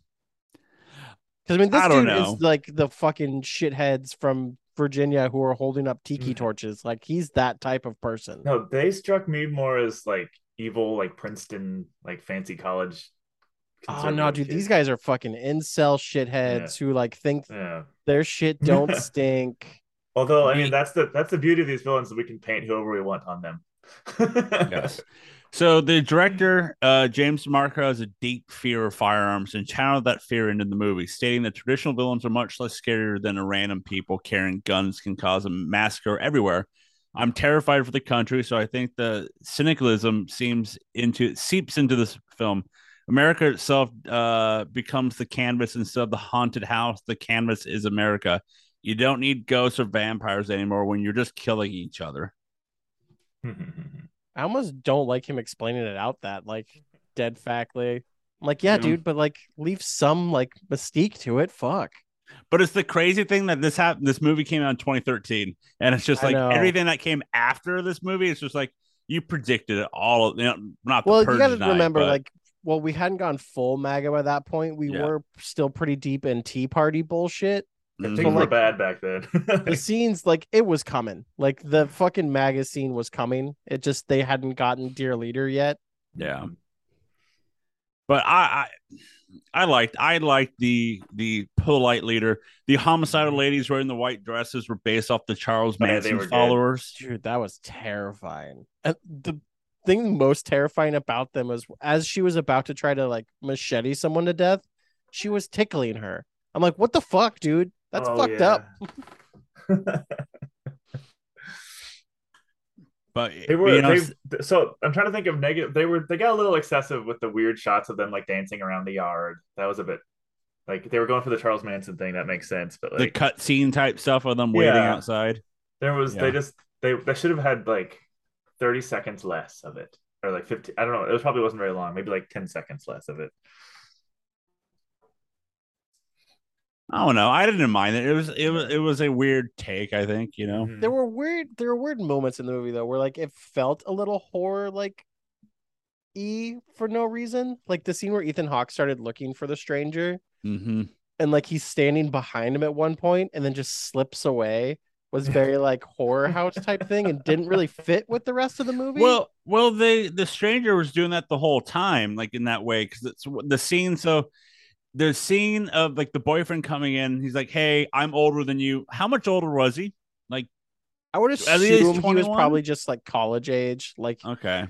Because I mean, this I don't dude know. is like the fucking shitheads from Virginia who are holding up tiki Mhm. torches. Like he's that type of person. No, they struck me more as like evil, like Princeton, like fancy college. Oh no, dude, kids. these guys are fucking incel shitheads who like think Yeah. their shit don't stink. Although I mean that's the that's the beauty of these villains that we can paint whoever we want on them. Yes. So the director, uh, James DeMonaco, has a deep fear of firearms and channeled that fear into the movie, stating that traditional villains are much less scarier than a random people carrying guns can cause a massacre everywhere. I'm terrified for the country, so I think the cynicalism seems into seeps into this film. America itself uh, becomes the canvas instead of the haunted house. The canvas is America. You don't need ghosts or vampires anymore when you're just killing each other. I almost don't like him explaining it out that like dead factly. I'm like, yeah, Yeah. dude, but like leave some like mystique to it. Fuck. But it's the crazy thing that this happened. This movie came out in 2013, and it's just like everything that came after this movie. It's just like you predicted it all. You know, not the Well, you got to remember, but- like, well, we hadn't gone full MAGA by that point. We Yeah. were still pretty deep in Tea Party bullshit. Mhm. Things were like- bad back then. The scenes, like, it was coming. Like the fucking MAGA scene was coming. It just they hadn't gotten Dear Leader yet. yeah. But I, I, I liked, I liked the the polite leader. The homicidal ladies wearing the white dresses were based off the Charles Oh, yeah, they Manson were good. followers. Dude, that was terrifying. And the thing most terrifying about them was as she was about to try to like machete someone to death, she was tickling her. I'm like, what the fuck, dude? That's Oh, fucked yeah. up. But They were you know, they so I'm trying to think of negative they were they got a little excessive with the weird shots of them like dancing around the yard. That was a bit like they were going for the Charles Manson thing, that makes sense. But the like cut scene type stuff of them waiting Yeah. outside. there was Yeah. they just they they should have had like 30 seconds less of it. Or like 15 I don't know, it was probably wasn't very long, maybe like 10 seconds less of it. I don't know. I didn't mind it. It was it was it was a weird take. I think you know. Mhm. There were weird there were weird moments in the movie though where like it felt a little horror like E for no reason. Like the scene where Ethan Hawke started looking for the stranger hmm and like he's standing behind him at one point and then just slips away was very like horror house type thing and didn't really fit with the rest of the movie. Well, well, they the stranger was doing that the whole time, like in that way, because it's the scene. So the scene of like the boyfriend coming in, he's like, "Hey, I'm older than you. How much older was he? Like, I would at least assume he was 21? probably just like college age, like okay,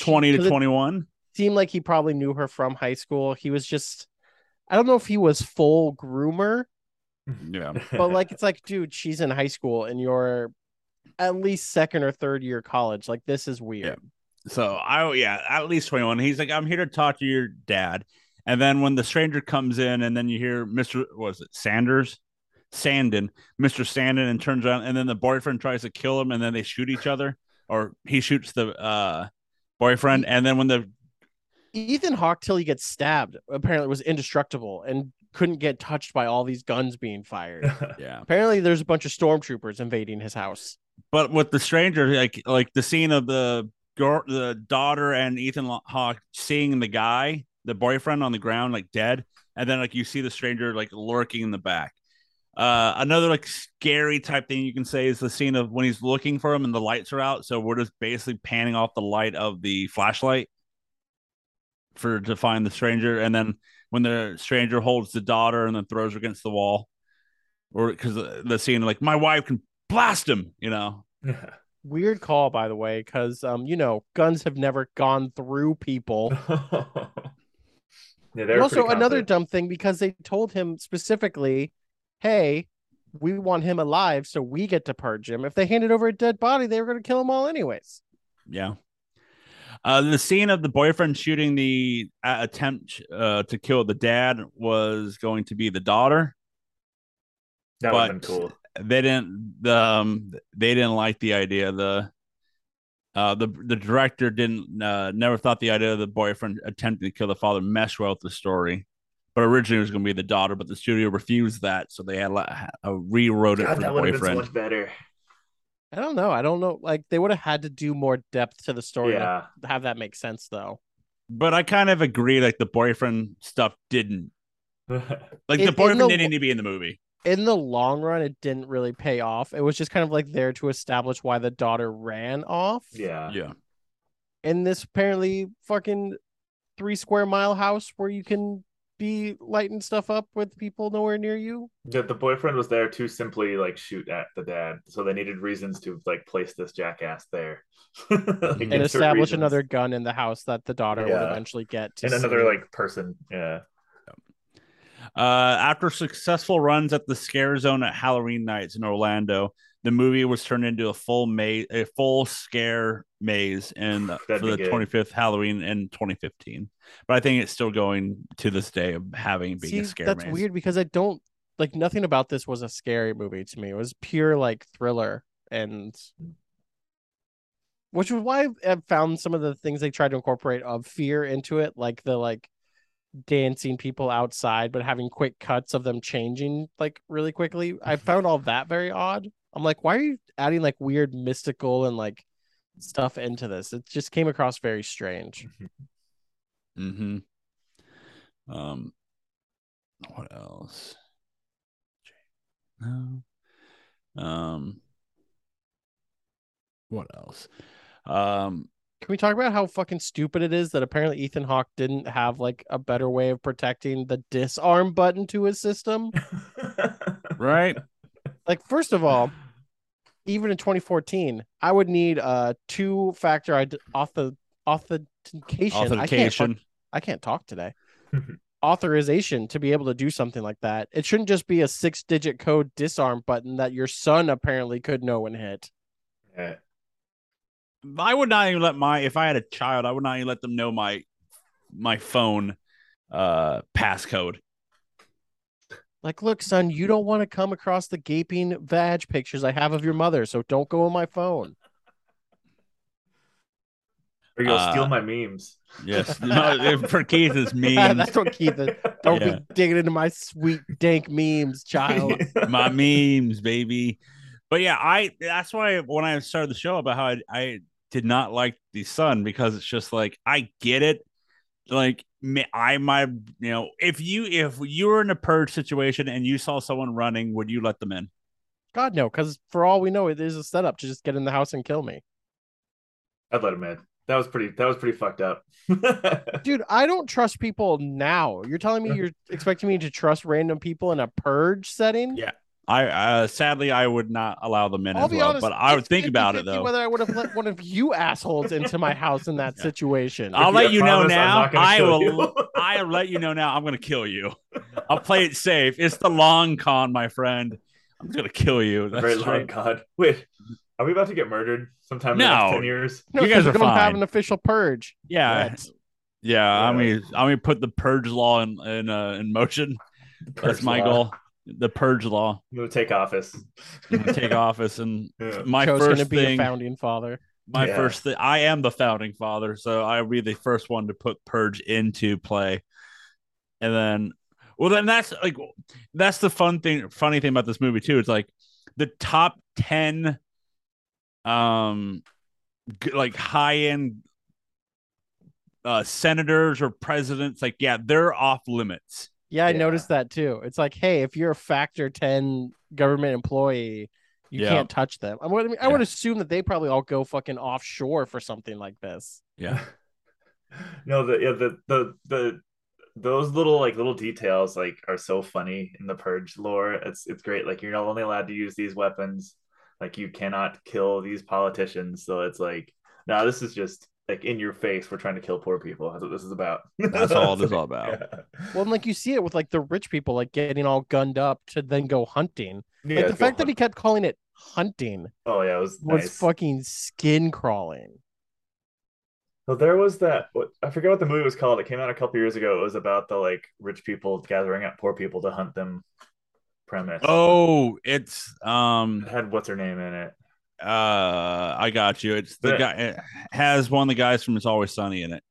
twenty to twenty one. Seemed like he probably knew her from high school. He was just, I don't know if he was full groomer, Yeah, but like it's like, dude, she's in high school and you're at least second or third year college. Like this is weird. So I yeah, at least 21. He's like, I'm here to talk to your dad. And then when the stranger comes in, and then you hear Mr. Was it Sanders? Sandin, Mr. Sandin, and turns around, and then the boyfriend tries to kill him, and then they shoot each other, or he shoots the uh boyfriend, and then when the Ethan Hawke till he gets stabbed apparently was indestructible and couldn't get touched by all these guns being fired. yeah, apparently there's a bunch of stormtroopers invading his house. but with the stranger, like like the scene of the girl, the daughter and Ethan Hawke seeing the guy, the boyfriend on the ground, like dead, and then like you see the stranger like lurking in the back. Uh, another like scary type thing you can say is the scene of when he's looking for him and the lights are out, so we're just basically panning off the light of the flashlight for to find the stranger, and then when the stranger holds the daughter and then throws her against the wall, or because the, the scene like my wife can blast him, you know. Weird call, by the way, because um, you know, guns have never gone through people. yeah, they're also another dumb thing because they told him specifically, "Hey, we want him alive, so we get to purge him." If they handed over a dead body, they were going to kill him all anyways. Yeah. Uh, the scene of the boyfriend shooting the uh, attempt uh, to kill the dad was going to be the daughter. That would have been but- cool. They didn't. The, um, they didn't like the idea. The uh, the the director didn't uh, never thought the idea of the boyfriend attempting to kill the father meshed well with the story. But originally it was going to be the daughter, but the studio refused that, so they had uh, rewrote it God, for the that would have been so boyfriend. much better. I don't know. I don't know. Like they would have had to do more depth to the story Yeah. to have that make sense, though. But I kind of agree, like the boyfriend stuff didn't like In- the boyfriend the- didn't need to be in the movie. In the long run, it didn't really pay off. It was just kind of like there to establish why the daughter ran off. yeah. Yeah. in this apparently fucking three square mile house where you can be lighting stuff up with people nowhere near you. The, the boyfriend was there to simply like shoot at the dad, so they needed reasons to like place this jackass there Like, mm-hmm. And and establish reasons. another gun in the house that the daughter would eventually get to and another like person. Yeah, Uh, after successful runs at the Scare Zone at Halloween nights in Orlando, the movie was turned into a full maze, a full scare maze, and for the good. 25th Halloween in 2015. But I think it's still going to this day of having being See, a scare that's maze. weird because I don't like nothing about this was a scary movie to me. It was pure like thriller and which was why I found some of the things they tried to incorporate of fear into it, like the like dancing people outside, but having quick cuts of them changing like really quickly. I found all that very odd. I'm like, why are you adding like weird mystical and like stuff into this? It just came across very strange. Mm-hmm. Um, what else? No. Um, what else? Um, Can we talk about how fucking stupid it is that apparently Ethan Hawke didn't have like a better way of protecting the disarm button to his system? right? Like, first of all, even in 2014, I would need a two factor id- auth- authentication. I can't, Authentication. I can't talk today. Authorization to be able to do something like that. It shouldn't just be a six digit code disarm button that your son apparently could know and hit. Yeah. I would not even let my if I had a child, I would not even let them know my my phone uh passcode. Like, look, son, you don't want to come across the gaping vag pictures I have of your mother, so don't go on my phone. or you'll steal Uh, my memes. Yes. no, for Keith it's memes. That's what Keith is. Don't Yeah. be digging into my sweet dank memes, child. my memes, baby. But yeah, I that's why when I started the show about how I, I did not like the sun because it's just like I get it. Like I might, you know, if you if you were in a purge situation and you saw someone running, would you let them in? God no, because for all we know, it is a setup to just get in the house and kill me. I'd let him in. That was pretty. That was pretty fucked up. Dude, I don't trust people now. You're telling me you're expecting me to trust random people in a purge setting? Yeah. I uh, sadly I would not allow them in I'll as be well, honest, but I would think about it though. Whether I would have let one of you assholes into my house in that Yeah. situation. I'll If let you know promise I'm now. I will. I'll let you know now. I'm going to kill you. I'll play it safe. It's the long con, my friend. I'm going to kill you. That's Very long right. God. Wait, are we about to get murdered sometime in the next ten years? no, you guys 'cause are gonna have an official purge. Yeah, Let's- yeah. I'm I'm gonna put the purge law in in uh, in motion. That's my law. goal. The purge law. I'm take office. I'm take office, and Yeah. my Joe's first gonna be thing. a founding father. my Yeah. first thing. I am the founding father, so I'll be the first one to put purge into play, and then, well, then that's like that's the fun thing. Funny thing about this movie too. It's like the top ten, um, g- like high end, uh, senators or presidents. Like, yeah, they're off limits. Yeah, I Yeah. noticed that too. It's like, hey, if you're a factor 10 government employee, you Yeah. can't touch them. I would, I, mean, I would assume that they probably all go fucking offshore for something like this. Yeah, no, the yeah, the the the those little like little details like are so funny in the purge lore. It's it's great. Like you're not only allowed to use these weapons, Like you cannot kill these politicians. So it's like, no, this is just like in your face. We're trying to kill poor people. That's what this is about. That's all it is all about. Yeah. Well, and like you see it with like the rich people like getting all gunned up to then go hunting. Yeah, like the go fact that he kept calling it hunting Oh yeah, it was was nice. fucking skin crawling. So there was that. What, I forget what the movie was called. It came out a couple years ago. It was about the like rich people gathering up poor people to hunt them. Premise. Oh, it's um it had what's her name in it. Uh I got you. It's the But- guy it has one of the guys from It's Always Sunny in it.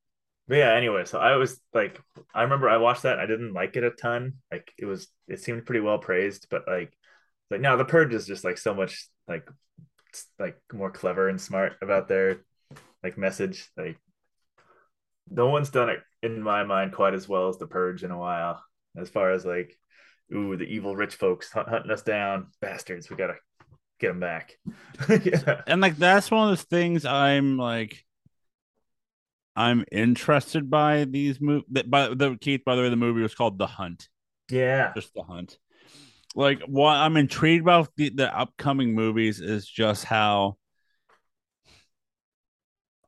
But yeah. Anyway, so I was like, I remember I watched that. I didn't like it a ton. Like it was, it seemed pretty well praised, but like, like now the Purge is just like so much like, like more clever and smart about their like message. Like, no one's done it in my mind quite as well as the Purge in a while. As far as like, ooh, the evil rich folks hunt, hunting us down, bastards. We gotta get them back. yeah. And like that's one of those things I'm like I'm interested by these move by the Keith by the way the movie was called The Hunt. Yeah. just the hunt. Like what I'm intrigued about the, the upcoming movies is just how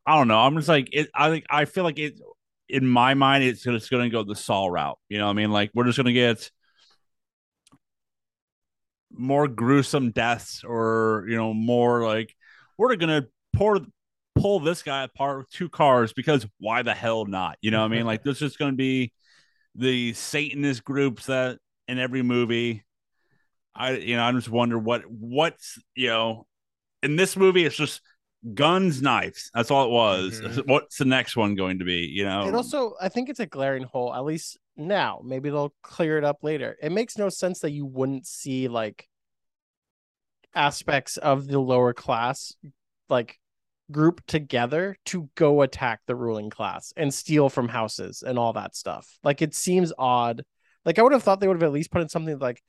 I don't know. I'm just like it. I think I feel like it in my mind. It's just going to go the Saw route. You know, what I mean, like we're just going to get more gruesome deaths, or you know, more like we're to pour pull this guy apart with two cars because why the hell not? You know, what I mean, like this is going to be the Satanist groups that in every movie. I you know I just wonder what what's you know in this movie it's just guns knives that's all it was Mhm. what's the next one going to be you know It also, I think it's a glaring hole, at least now. Maybe they'll clear it up later. It makes no sense that you wouldn't see like aspects of the lower class like group together to go attack the ruling class and steal from houses and all that stuff. Like it seems odd. Like I would have thought they would have at least put in something like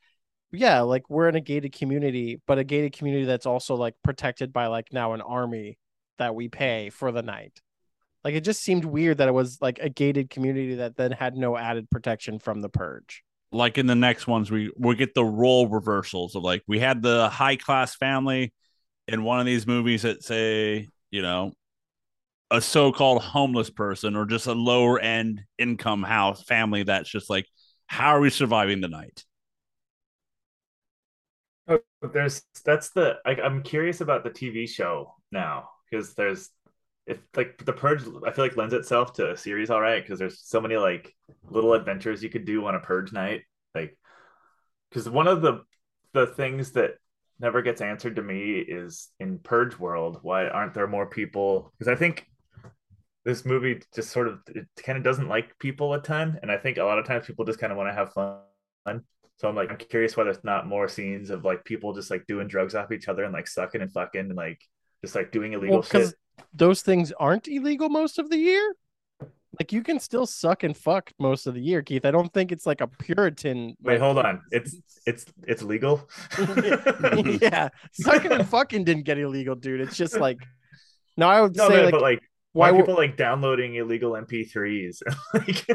yeah, like we're in a gated community, but a gated community that's also like protected by like now an army that we pay for the night. Like it just seemed weird that it was like a gated community that then had no added protection from the purge. like in the next ones we we get the role reversals of like we had the high class family in one of these movies that say you know a so-called homeless person or just a lower end income house family that's just like how are we surviving the night Oh, there's that's the like I'm curious about the TV show now because there's if like the purge I feel like lends itself to a series all right because there's so many like little adventures you could do on a purge night like because one of the the things that never gets answered to me is in purge world why aren't there more people because I think this movie just sort of it kind of doesn't like people a ton and I think a lot of times people just kind of want to have fun so I'm like, I'm curious why there's not more scenes of like people just like doing drugs off each other and like sucking and fucking and like just like doing illegal Well, shit. Those things aren't illegal most of the year. Like you can still suck and fuck most of the year, Keith. I don't think it's like a Puritan. Wait, like- hold on. It's it's it's legal. yeah, sucking and fucking didn't get illegal, dude. It's just like no, I would no, say man, like but like why why people like downloading illegal MP3s? like,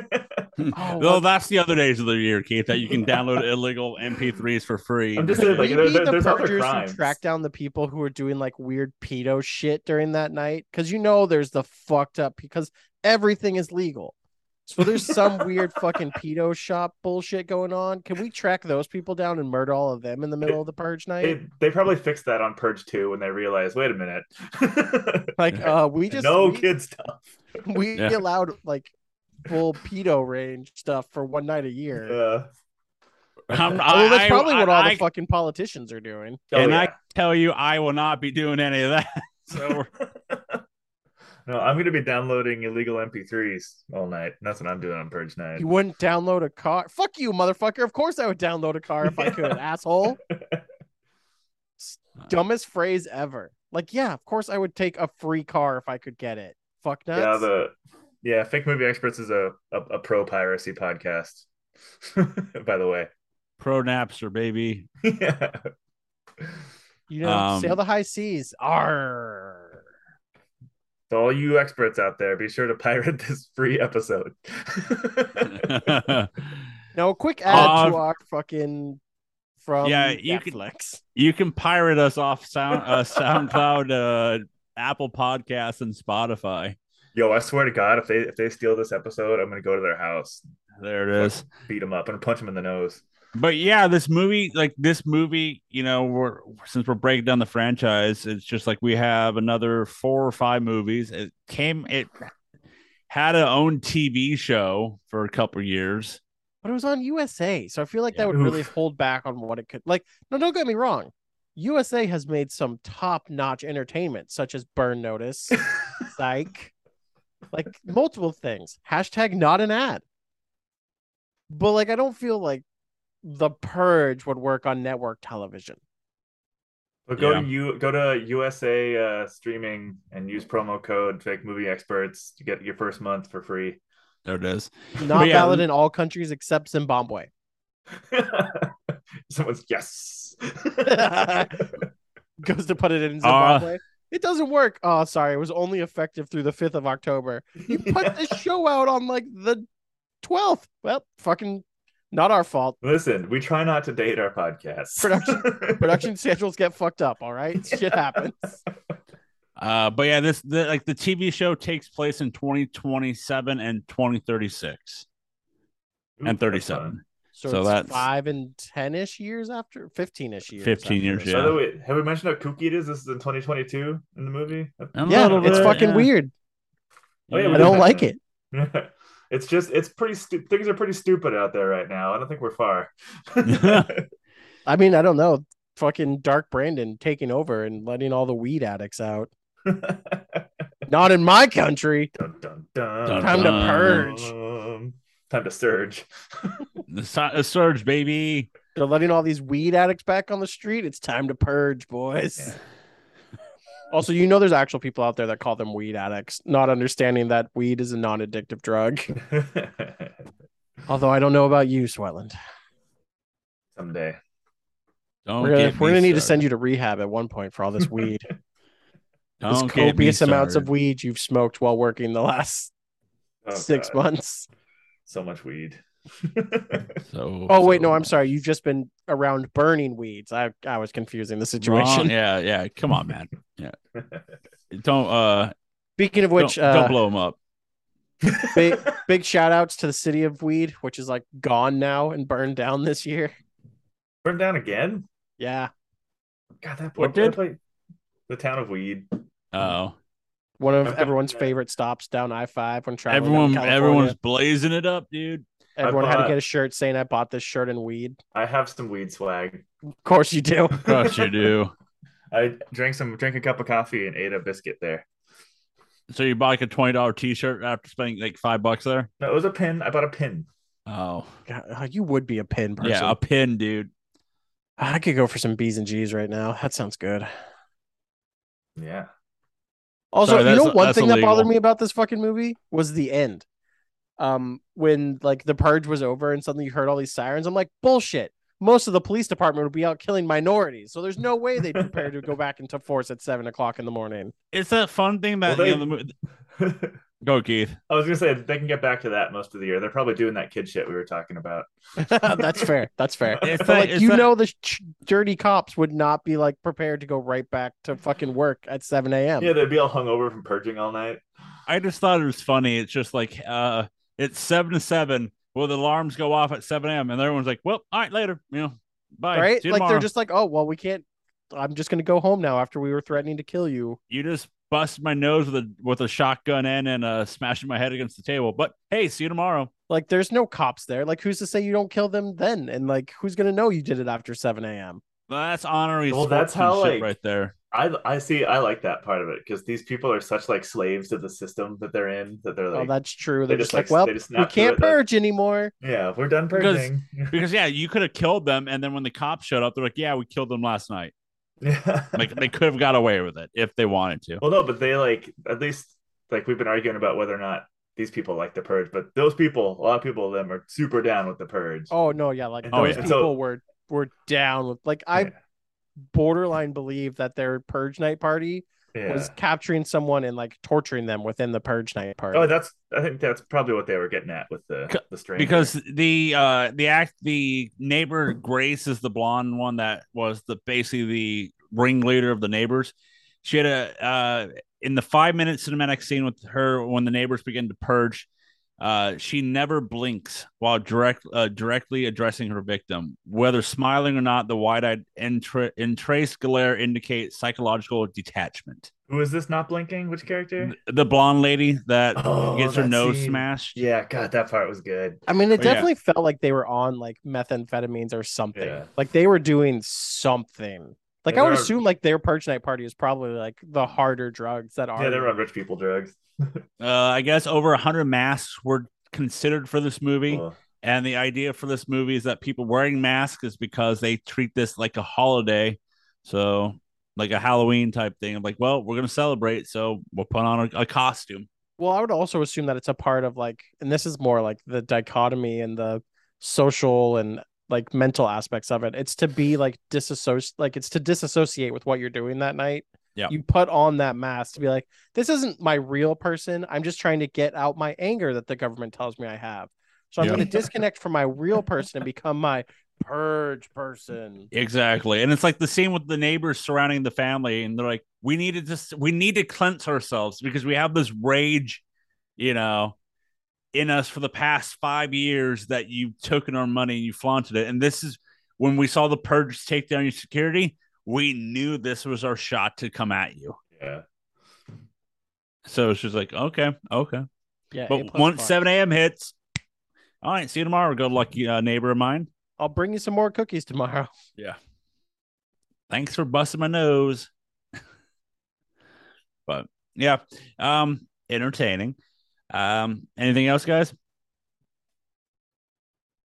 hmm. Oh, well that's the other days of the year keith that you can download illegal mp3s for free I'm just saying, like, maybe there- the there's other purgers who crimes. track down the people who are doing like weird pedo shit during that night because you know there's the fucked up because everything is legal. So there's some weird fucking pedo shop bullshit going on. Can we track those people down and murder all of them in the middle of the purge night? they, they probably fixed that on Purge 2 when they realized, wait a minute. like uh we just no we, kid stuff. we Yeah. allowed like full pedo range stuff for one night a year. Uh, I'm- Well, that's I- probably what all I- the fucking politicians are doing. oh, and yeah. I tell you, I will not be doing any of that. So no, I'm gonna be downloading illegal MP3s all night. That's what I'm doing on Purge night. You wouldn't download a car. Fuck you, motherfucker. Of course I would download a car if I could, asshole. Dumbest phrase ever. Like, yeah, of course I would take a free car if I could get it. Fuck nuts. Yeah, the yeah, fake movie experts is a a, a pro piracy podcast. By the way, pro Napster, baby. yeah. you know, um, sail the high seas. Arr. To all you experts out there, be sure to pirate this free episode. Now, a quick add Uh, to our fucking from Yeah, you can- Netflix. You can pirate us off Sound uh, SoundCloud, uh, Apple Podcasts, and Spotify. Yo, I swear to God, if they if they steal this episode, I'm gonna go to their house, There it is. beat them up, and punch them in the nose. But yeah, this movie, like this movie, you know, we're since we're breaking down the franchise, it's just like we have another four or five movies. It came, it had a own TV show for a couple years. But it was on USA, so I feel like Yeah. that would really hold back on what it could. Like, no, don't get me wrong. USA has made some top-notch entertainment, such as Burn Notice, Psych, like multiple things. Hashtag not an ad. But like, I don't feel like The Purge would work on network television. But go Yeah. to you go to USA uh, streaming and use promo code Fake Movie Experts to get your first month for free. There it is. Not yeah, valid in all countries except Zimbabwe. Someone's yes. Goes to put it in Uh, Zimbabwe. it doesn't work. Oh, sorry. It was only effective through the 5th of October. You put the show out on like the 12th. Well, fucking not our fault. Listen, we try not to date our podcasts. Production- Production schedules get fucked up. All right. Shit happens. Uh, but yeah, this the, like the TV show takes place in 2027 and 2036 Ooh, and 37. So, So it's that's- five and 10 ish years after 15 ish years. 15 years, this. By Yeah. the way, have we mentioned how kooky it is? This is in 2022 in the movie. A Yeah, little it's bit, fucking yeah. weird. Oh, yeah, I don't like it. it's just it's pretty stu- things are pretty stupid out there right now. I don't think we're far. I mean, I don't know. Fucking Dark Brandon taking over and letting all the weed addicts out. Not in my country. dun, dun, dun, Dun, Time to purge. Um, time to surge. The, su- the surge, baby. They're letting all these weed addicts back on the street. It's time to purge, boys. Yeah. Also, you know, there's actual people out there that call them weed addicts, not understanding that weed is a non addictive drug. Although I don't know about you, Swetland. Someday. Don't We're gonna, we're gonna need to send you to rehab at one point for all this weed. this Don't get me copious amounts of weed you've smoked while working the last Oh, six God. months. So much weed. So, Oh wait, no, I'm sorry. You've just been around burning weeds. I I was confusing the wrong. situation. Yeah, yeah. Come on, man. Yeah. Don't uh Speaking of which, don't, uh, don't blow them up. big big shout outs to the city of Weed, which is like gone now and burned down this year. Burned down again? Yeah, God, that What that did? place- the town of weed. Oh, one of everyone's favorite stops down I five when traveling. everyone, everyone's blazing it up, dude. Everyone had to get a shirt saying I bought this shirt in weed. I have some weed swag. Of course you do. Of course you do. I drank some drank a cup of coffee and ate a biscuit there. So you bought like a twenty dollar t shirt after spending like five bucks there. No, it was a pin. I bought a pin. Oh, God, uh, you would be a pin person. yeah, a pin, dude. I could go for some B's and G's right now. That sounds good. Yeah. Also, Sorry, you know one that's thing that bothered me about this fucking movie was the end. Um, when like the purge was over and suddenly you heard all these sirens, I'm like, bullshit. Most of the police department would be out killing minorities, so there's no way they'd prepare to go back into force at seven o'clock in the morning. It's that fun thing that Well, you know, the mo- go Keith. I was gonna say they can get back to that most of the year. They're probably doing that kid shit we were talking about. That's fair. That's fair. It's that- like it's you that- know, the ch- dirty cops would not be like prepared to go right back to fucking work at seven a.m. Yeah, they'd be all hungover from purging all night. I just thought it was funny. It's just like uh it's seven to seven. Well, the alarms go off at seven a.m. and everyone's like, "Well, all right, later." You know, bye. right? See you Like they're just like, oh well, we can't. I'm just gonna go home now after we were threatening to kill you. you just busted my nose with a with a shotgun in and uh smashing my head against the table. But hey, see you tomorrow. Like there's no cops there. Like who's to say you don't kill them then? And like who's gonna know you did it after seven a.m. That's honorary Well, that's how, like, right there. I I see. I like that part of it because these people are such like slaves to the system that they're in that they're like oh, that's true. they They're just, just, like, like, well, they just we can't it, like- purge anymore. yeah, we're done Because- purging. Because yeah, you could have killed them, and then when the cops showed up, they're like, "Yeah, we killed them last night." yeah. Like they could have got away with it if they wanted to. well, no, but they like at least like we've been arguing about whether or not these people like the purge, but those people, a lot of people of them are super down with the purge. Oh no, yeah, like Oh, those yeah. people So- were were down with. Like I Yeah. Borderline believe that their purge night party Yeah. was capturing someone and like torturing them within the purge night party. Oh, that's I think that's probably what they were getting at with the C- the stranger. because the uh the act the neighbor Grace is the blonde one that was the basically the ringleader of the neighbors. She had a uh in the five minute cinematic scene with her when the neighbors begin to purge. Uh, she never blinks while direct uh, directly addressing her victim, whether smiling or not. The wide-eyed entra- entrace glare indicates psychological detachment. who is this not blinking? Which character? The blonde lady that Oh, gets her that nose scene. smashed. Yeah, God, that part was good. I mean, it Oh, yeah. definitely felt like they were on like methamphetamines or something. Yeah. Like they were doing something. Like Yeah, I would they're- assume like their purge night party is probably like the harder drugs that are. Yeah, they're on rich people drugs. Uh, I guess over 100 masks were considered for this movie. Cool. And the idea for this movie is that people wearing masks is because they treat this like a holiday. So, like a Halloween type thing. I'm like, well, we're going to celebrate. So, we'll put on a, a costume. Well, I would also assume that it's a part of like, and this is more like the dichotomy and the social and like mental aspects of it. It's to be like disassociate, like it's to disassociate with what you're doing that night. Yeah. You put on that mask to be like, this isn't my real person. I'm just trying to get out my anger that the government tells me I have. So I'm Yeah. going to disconnect from my real person and become my purge person. Exactly. And it's like the same with the neighbors surrounding the family. And they're like, we need to just, we need to cleanse ourselves because we have this rage, you know, in us for the past five years that you've taken our money and you flaunted it. And this is when we saw the purge take down your security, we knew this was our shot to come at you. Yeah. So it's just like, okay, okay. Yeah. But once 7 a.m. hits, all right, see you tomorrow. Good lucky uh, neighbor of mine. I'll bring you some more cookies tomorrow. Yeah. Thanks for busting my nose. but yeah, um, entertaining. Um, anything else, guys?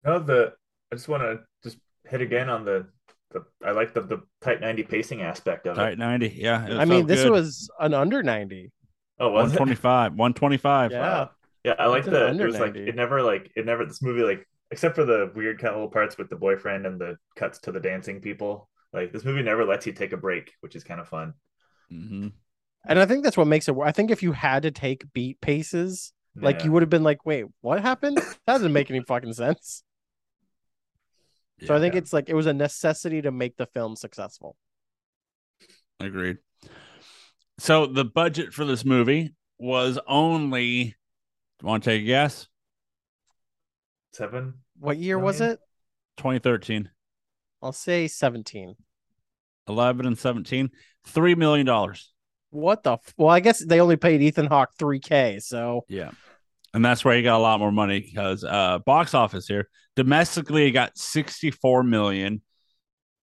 No, the I just want to just hit again on the the I like the the tight ninety pacing aspect of Tight it. 90. Yeah. I mean, this good. was an under 90. Oh, was it? 125. 125. Yeah. Wow. Yeah, I like the it was like it never like it never this movie like except for the weird kind of little parts with the boyfriend and the cuts to the dancing people. Like this movie never lets you take a break, which is kind of fun. Mhm. And I think that's what makes it. I think if you had to take beat paces, like you would have been like, wait, what happened? That doesn't make any fucking sense. So I think Yeah. it's like it was a necessity to make the film successful. Agreed. So the budget for this movie was only, want to take a guess? seven. What year was it? 2013. I'll say 17. 11 and 17. $3 million. What the? F- well, I guess they only paid Ethan Hawke 3K. So Yeah. And that's where he got a lot more money because uh box office here domestically he got 64 million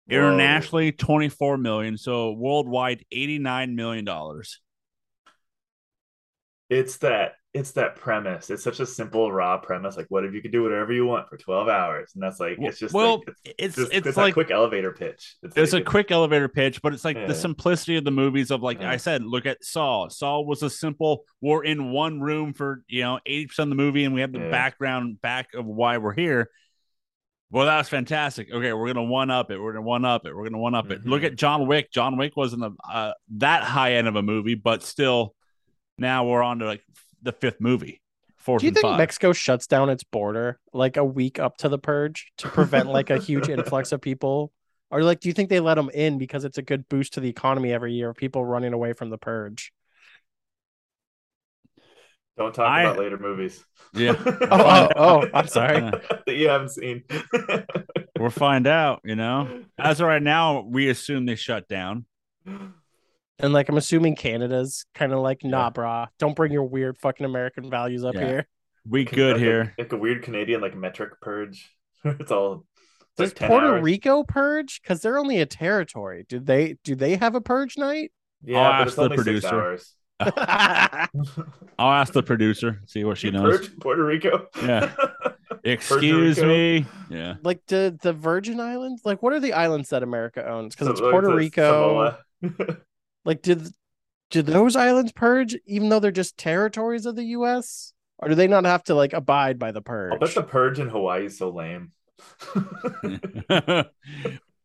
Whoa. internationally 24 million so worldwide 89 million dollars It's that it's that premise. It's such a simple raw premise. Like, what if you could do whatever you want for twelve hours? And that's like it's just well like, it's, it's just, it's, it's, like that quick elevator pitch. It's, it's a quick elevator pitch but it's like Yeah. the simplicity of the movies of like i said look at saw saw was a simple we're in one room for you know 80% of the movie and we have the Yeah. background back of why we're here well that was fantastic okay we're gonna one up it we're gonna one up it we're gonna one up it look Mhm. at john wick john wick wasn't a, uh, that high end of a movie but still now we're on to like the fifth movie fourth do you and think five. Mexico shuts down its border like a week up to the purge to prevent like a huge influx of people? Or like, do you think they let them in because it's a good boost to the economy every year of people running away from the purge? Don't talk I- about later movies. Yeah. Oh, oh, oh, I'm sorry. that you haven't seen. we'll find out you know as of right now we assume they shut down And like, I'm assuming Canada's kind of like, nah, Yeah. brah, don't bring your weird fucking American values up Yeah. here. we good here like a weird Canadian like metric purge. it's all. It's Does like Puerto hours. Rico purge? Because they're only a territory. Do they? Do they have a purge night? Yeah, I'll but ask it's the only six producer. hours. i'll ask the producer see what she You knows purge Puerto Rico. Yeah. excuse Rico. me yeah like the the Virgin Islands? Like, what are the islands that America owns? Because it's So, like, Puerto the Rico. Samoa. Like, did do those islands purge even though they're just territories of the U.S. Or do they not have to like abide by the purge? I'll bet the purge in Hawaii is so lame.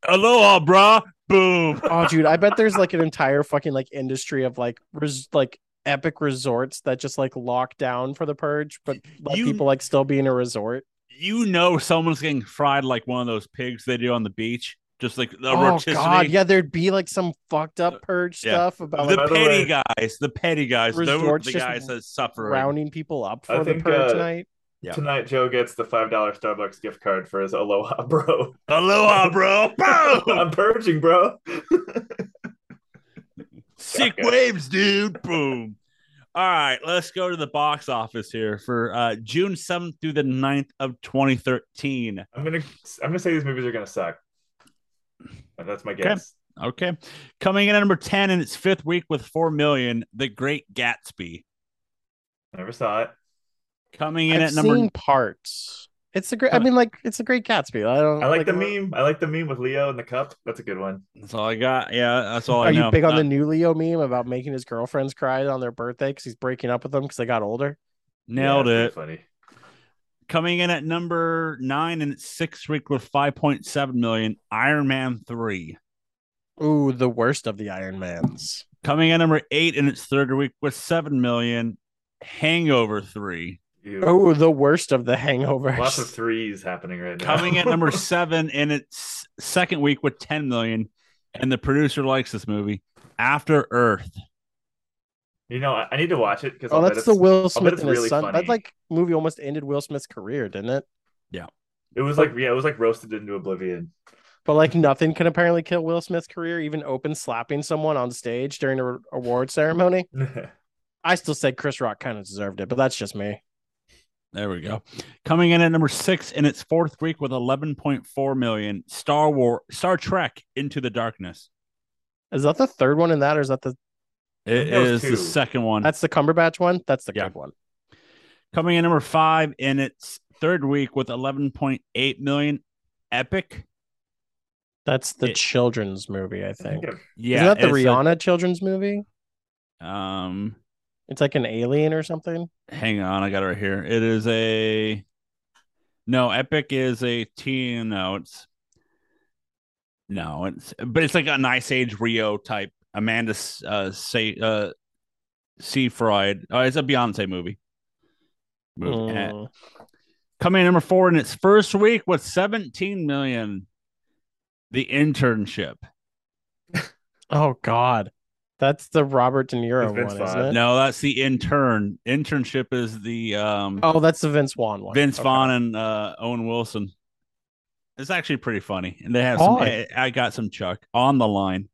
aloha brah Boom. Oh, dude, I bet there's like an entire fucking like industry of like res- like epic resorts that just like lock down for the purge, but let You- people like still be in a resort. You know someone's getting fried like one of those pigs they do on the beach. Just like the Oh rotisserie. god, yeah, there'd be like some fucked up purge Yeah. stuff about The like petty way- guys, the petty guys, those are the guys that suffer. rounding people up I the think, purge uh, tonight. Yeah. Tonight, Joe gets the five dollar Starbucks gift card for his Aloha, bro. Aloha, bro. Boom. I'm purging, bro. Sick waves, dude. Boom. All right, let's go to the box office here for uh, June 7th through the 9th of 2013. I'm gonna I'm gonna say these movies are gonna suck. And that's my guess. Okay. Coming in at number 10 in its fifth week with 4 million, The Great Gatsby. I never saw it. Coming in I've at number seen parts. It's a great. I mean, like it's a great Gatsby. I don't. I like the meme. I like the meme with Leo and the cup. That's a good one. That's all I got. Yeah, that's all I Are know. you big on Uh, the new Leo meme about making his girlfriends cry on their birthday because he's breaking up with them because they got older? Nailed Yeah, it. it's Funny. Coming in at number nine in its sixth week with 5.7 million, Iron Man 3. Ooh, the worst of the Iron Mans. Coming in number eight in its third week with 7 million, Hangover 3. Oh, the worst of the hangovers. Lots of threes happening right now. Coming at number seven in its second week with 10 million, and the producer likes this movie, After Earth. You know, I, I need to watch it because Oh, that's the Will Smith it's and his really son. funny. That like movie almost ended Will Smith's career, didn't it? Yeah, it was like yeah, it was like roasted into oblivion. But like nothing can apparently kill Will Smith's career, even open slapping someone on stage during a award ceremony. I still say Chris Rock kind of deserved it, but that's just me. There we go. Coming in at number six in its fourth week with 11.4 million, Star War, Star Trek Into the Darkness. Is that the third one in that, or is that the It that was is two. the second one. that's the Cumberbatch one? That's the Yeah. good one. Coming in number five in its third week with 11.8 million, Epic. That's the It- children's movie, I I think. think Yeah, Isn't that the it's a- Rihanna children's movie? um, It's like an alien or something. hang on, I got it right here. It is a no. Epic is a teen. No, it's no, it's but it's like an Ice Age Rio type. Amanda uh, say uh, Seyfried. Oh, it's a Beyonce movie. movie. Eh, Mm. Coming in number four in its first week with 17 million. The internship. Oh God, that's the Robert De Niro With Vince one, isn't it? No, that's the intern. Internship is the um Oh, that's the Vince Vaughn one. Vince Okay. Vaughn and uh, Owen Wilson. It's actually pretty funny, and they have some. I, I got some Chuck on the line.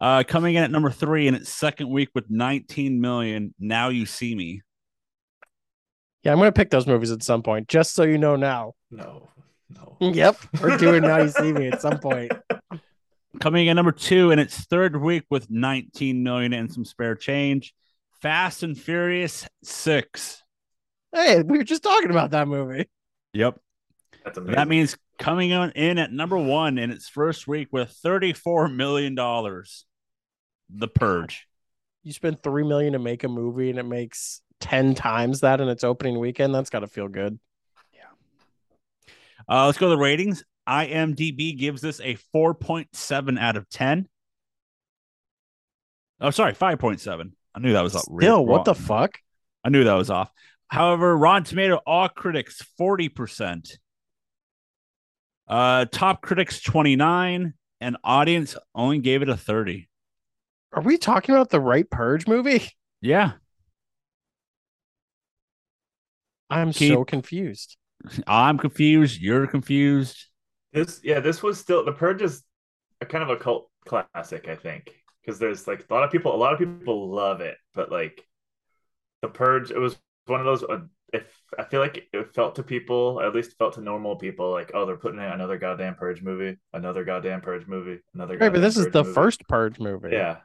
Uh, coming in at number three in its second week with 19 million. Now you see me. Yeah, I'm gonna pick those movies at some point, just so you know now. no, no. Yep, we're doing Now You See Me at some point. Coming in number two in its third week with 19 million and some spare change. Fast and Furious Six. Hey, we were just talking about that movie. Yep. That's amazing. That means coming on in at number one in its first week with $34 million. The Purge. You spend three million to make a movie, and it makes ten times that in its opening weekend. That's got to feel good. Yeah. Uh, let's go to the ratings. IMDb gives this a 4.7 out of 10. Oh, sorry, 5.7. I knew that was up. Still, what the fuck? I knew that was off. However, Rotten Tomato, all critics, 40%. Uh, top critics, 29, and audience only gave it a 30. Are we talking about the right Purge movie? Yeah. I'm Keith- so confused. I'm confused. You're confused. This yeah, this was still the Purge is a kind of a cult classic, I think, because there's like a lot of people, a lot of people love it, but like the Purge, it was one of those. If I feel like it felt to people, at least felt to normal people, like oh, they're putting out another goddamn Purge movie, another goddamn Purge movie, another. Right, but goddamn this is the movie. first Purge movie. Yeah,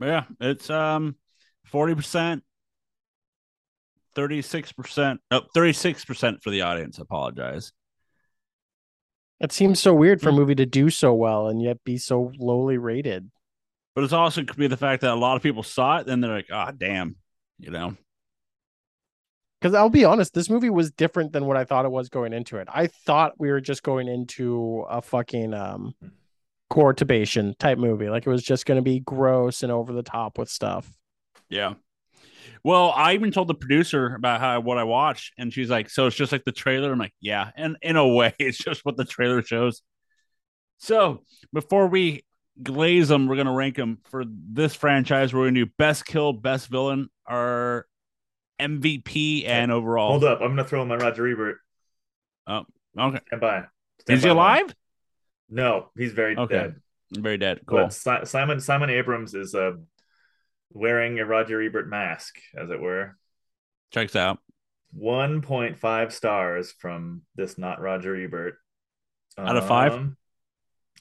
Yeah, it's um 40%, 36%, oh, 36% for the audience. Apologize. It seems so weird Hmm. for a movie to do so well and yet be so lowly rated. But it's also could be the fact that a lot of people saw it, then they're like, ah, damn, you know. Because I'll be honest, this movie was different than what I thought it was going into it. I thought we were just going into a fucking um courtubation type movie. Like it was just going to be gross and over the top with stuff. Yeah. Well, I even told the producer about how what I watched, and she's like, "So it's just like the trailer." I'm like, "Yeah," and in a way, it's just what the trailer shows. So before we glaze them, we're gonna rank them for this franchise. We're gonna do best kill, best villain, our MVP, and overall. Hold up, I'm gonna throw in my Roger Ebert. Oh, okay. Stand by. Stand Is he by one. alive? No, he's very Okay. dead. Very dead. Cool. But Si- Simon Simon Abrams is uh, wearing a Roger Ebert mask, as it were. Checks out. 1.5 stars from this not Roger Ebert. Out of five? Um,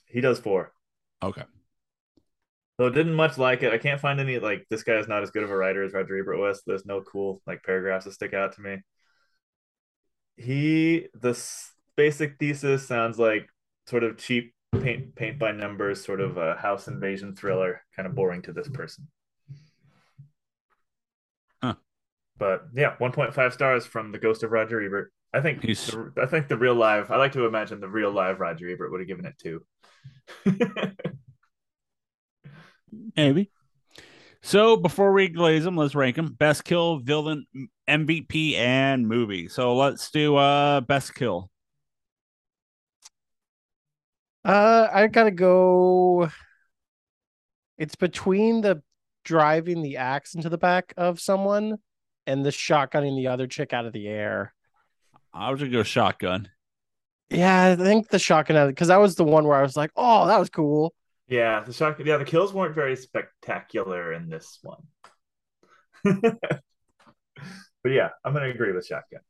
He does four. Okay. So didn't much like it. I can't find any like this guy is not as good of a writer as Roger Ebert was. There's no cool like paragraphs that stick out to me. He the basic thesis sounds like sort of cheap paint paint by numbers, sort of a house invasion thriller, kind of boring to this person. Huh. But yeah, 1.5 stars from the Ghost of Roger Ebert. I think He's- the, I think the real live. I like to imagine the real live Roger Ebert would have given it two. Maybe. So before we glaze them, let's rank them: best kill, villain, MVP, and movie. So let's do uh best kill. Uh, I gotta go. It's between the driving the axe into the back of someone and the shotgunning the other chick out of the air. I was gonna go shotgun. Yeah, I think the shotgun because that was the one where I was like, "Oh, that was cool." Yeah, the shock. Yeah, the kills weren't very spectacular in this one. but yeah, I'm gonna agree with shotgun.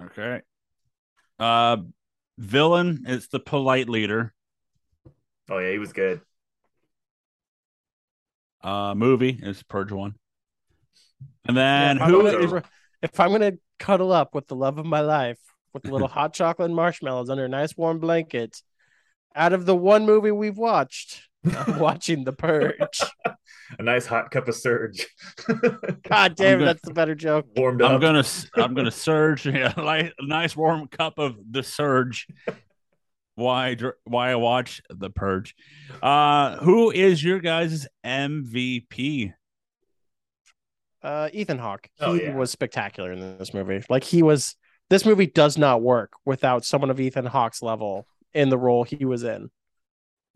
Okay. Uh, villain is the polite leader. Oh yeah, he was good. Uh, movie is Purge one. And then If I'm who? gonna- if, if I'm gonna cuddle up with the love of my life with a little hot chocolate and marshmallows under a nice warm blanket, out of the one movie we've watched, I'm watching The Purge. A nice hot cup of surge. God damn, it, gonna- that's the better joke. Warmed up. I'm gonna I'm gonna surge yeah, like a nice warm cup of the surge. Why dr- why watch the purge? Uh, who is your guys' MVP? Uh, Ethan Hawke. He Oh, yeah. was spectacular in this movie. Like he was. This movie does not work without someone of Ethan Hawke's level in the role he was in.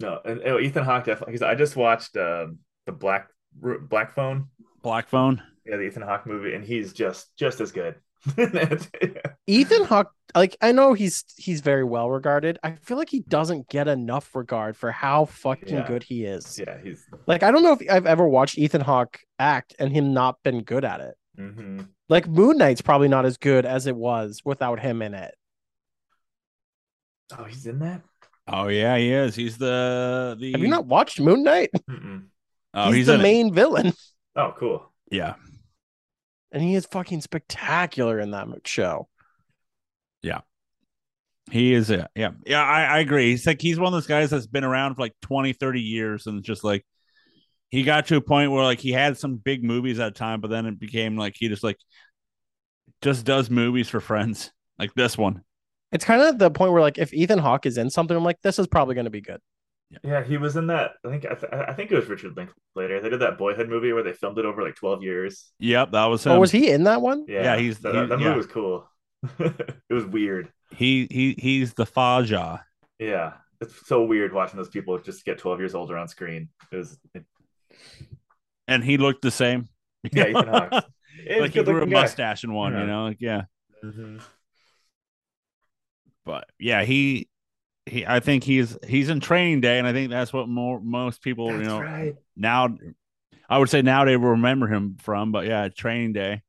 No, and oh, Ethan Hawke definitely. 'cause I just watched um, the Black Black Phone. Black Phone. Yeah, the Ethan Hawke movie, and he's just just as good. Ethan Hawke, like I know he's he's very well regarded. I feel like he doesn't get enough regard for how fucking Yeah. good he is. yeah, he's. Like I don't know if I've ever watched Ethan Hawke act and him not been good at it. mhm. Like Moon Knight's probably not as good as it was without him in it. Oh, he's in that. Oh yeah, he is. He's the the. Have you not watched Moon Knight? Mm-mm. Oh, he's, he's, the in it. main villain, Oh, cool. Yeah, and he is fucking spectacular in that show. Yeah, he is. It. Yeah, yeah. I, I agree. He's like he's one of those guys that's been around for like 20, 30 years, and just like he got to a point where like he had some big movies at a time, but then it became like he just like just does movies for friends, like this one. It's kind of the point where like if Ethan Hawke is in something, I'm like, this is probably going to be good. Yeah, he was in that. I think I, th- I think it was Richard Linklater. They did that Boyhood movie where they filmed it over like twelve years. Yep, that was him. Oh, was he in that one? Yeah, Yeah, he's- that, he- that movie yeah. was cool. it was weird. He he he's the Faja. Yeah, it's so weird watching those people just get twelve years older on screen. It was it, and he looked the same. yeah, Ethan Hawke. Like he's he grew a good-looking guy. mustache in one, Yeah. you know, like yeah. Mhm. But yeah, he he. I think he's he's in Training Day, and I think that's what more most people That's you know right. now. I would say now they will remember him from, but yeah, Training Day.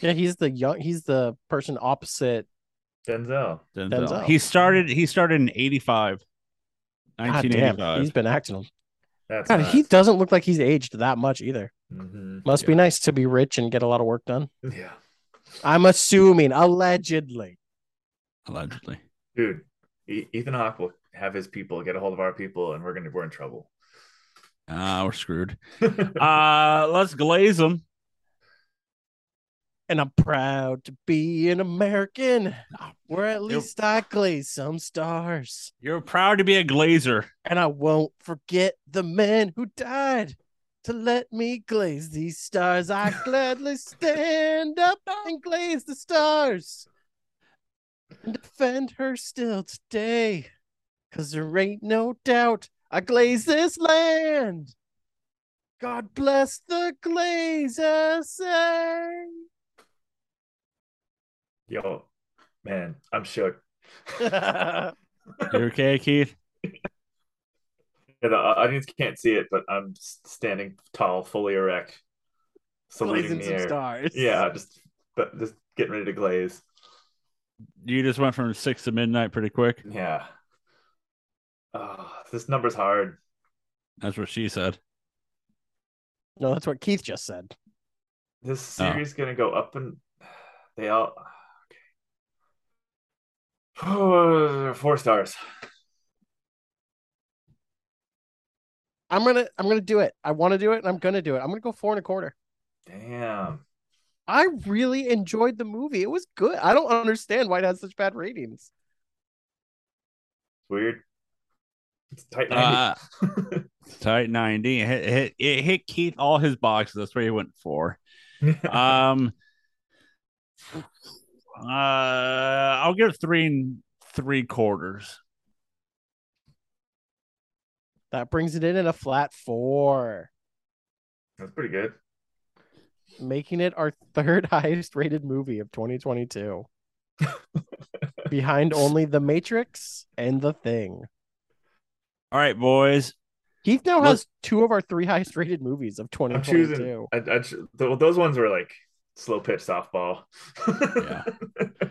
Yeah, he's the young. He's the person opposite. Denzel. Denzel. Denzel. He started. He started in 85. God 1985. damn, he's been acting. That's God, he doesn't look like he's aged that much either. Mhm. Must be nice to be rich and get a lot of work done. Yeah, I'm assuming, allegedly. Allegedly. dude. Ethan Hawke will have his people get a hold of our people, and we're gonna we're in trouble. Ah, we're screwed. Uh let's glaze them. and I'm proud to be an American. Where at least I glaze some stars. You're proud to be a glazer. And I won't forget the men who died to let me glaze these stars. I gladly stand up and glaze the stars and defend her still today. Cause there ain't no doubt I glaze this land. God bless the Glazers. say. Eh? Yo, man, I'm shook. You okay, Keith? Yeah, the audience can't see it, but I'm standing tall, fully erect, saluting Glazing the some air. stars. Yeah, just but just getting ready to glaze. You just went from six to midnight pretty quick. Yeah. Oh, this number's hard. That's what she said. No, that's what Keith just said. This Oh. series gonna go up and they all okay. Four stars. I'm gonna I'm gonna do it. I want to do it and I'm gonna do it. I'm gonna go four and a quarter. Damn. I really enjoyed the movie. It was good. I don't understand why it has such bad ratings. Weird. It's tight Uh, 90. tight 90. It hit, it hit, it hit Keith all his boxes. That's what he went for. Um, uh, I'll give it three and three quarters. That brings it in at a flat four, That's pretty good. Making it our third highest rated movie of 2022. Behind only The Matrix and The Thing. All right, boys. Keith now Let's- has two of our three highest rated movies of I'm 2022. choosing. I, I, those ones were like slow pitch softball. Yeah.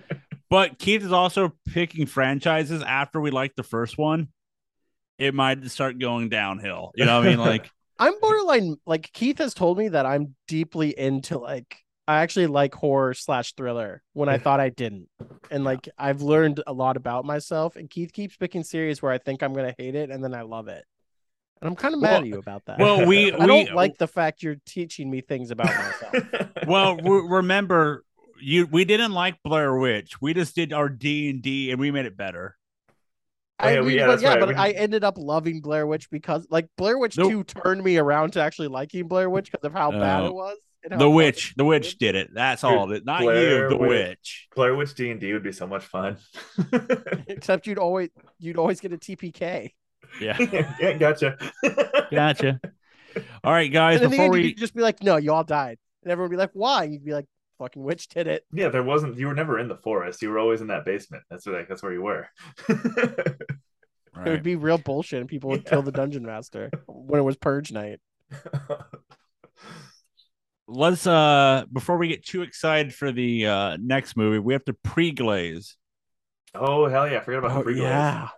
But Keith is also picking franchises after we like the first one. It might start going downhill. You know what I mean? Like, I'm borderline like Keith has told me that I'm deeply into like I actually like horror slash thriller when I thought I didn't. And like I've learned a lot about myself and Keith keeps picking series where I think I'm gonna hate it and then I love it. And I'm kind of mad Well- at you about that. well, we, I we don't like the fact you're teaching me things about myself. well, re- remember you. We didn't like Blair Witch. We just did our D and D, and we made it better. Oh, yeah, I mean, yeah, but yeah, right. but We- I ended up loving Blair Witch because like Blair Witch Nope. 2 turned me around to actually liking Blair Witch because of how bad Oh. it was. The witch, the witch did it. That's Dude, all. That not you, the Witch. witch. Blair Witch D and D would be so much fun. Except you'd always you'd always get a TPK. Yeah, yeah, gotcha. gotcha. All right, guys. And in the Before end, we you'd just be like, "No, you all died," and everyone would be like, "Why?" And you'd be like, "Fucking witch did it." yeah, there wasn't. You were never in the forest. You were always in that basement. That's where. That's where you were. It would be real bullshit, and people would Yeah. kill the dungeon master when it was purge night. let's uh before we get too excited for the uh next movie, we have to pre-glaze. oh hell yeah! I forgot about the Oh pre yeah.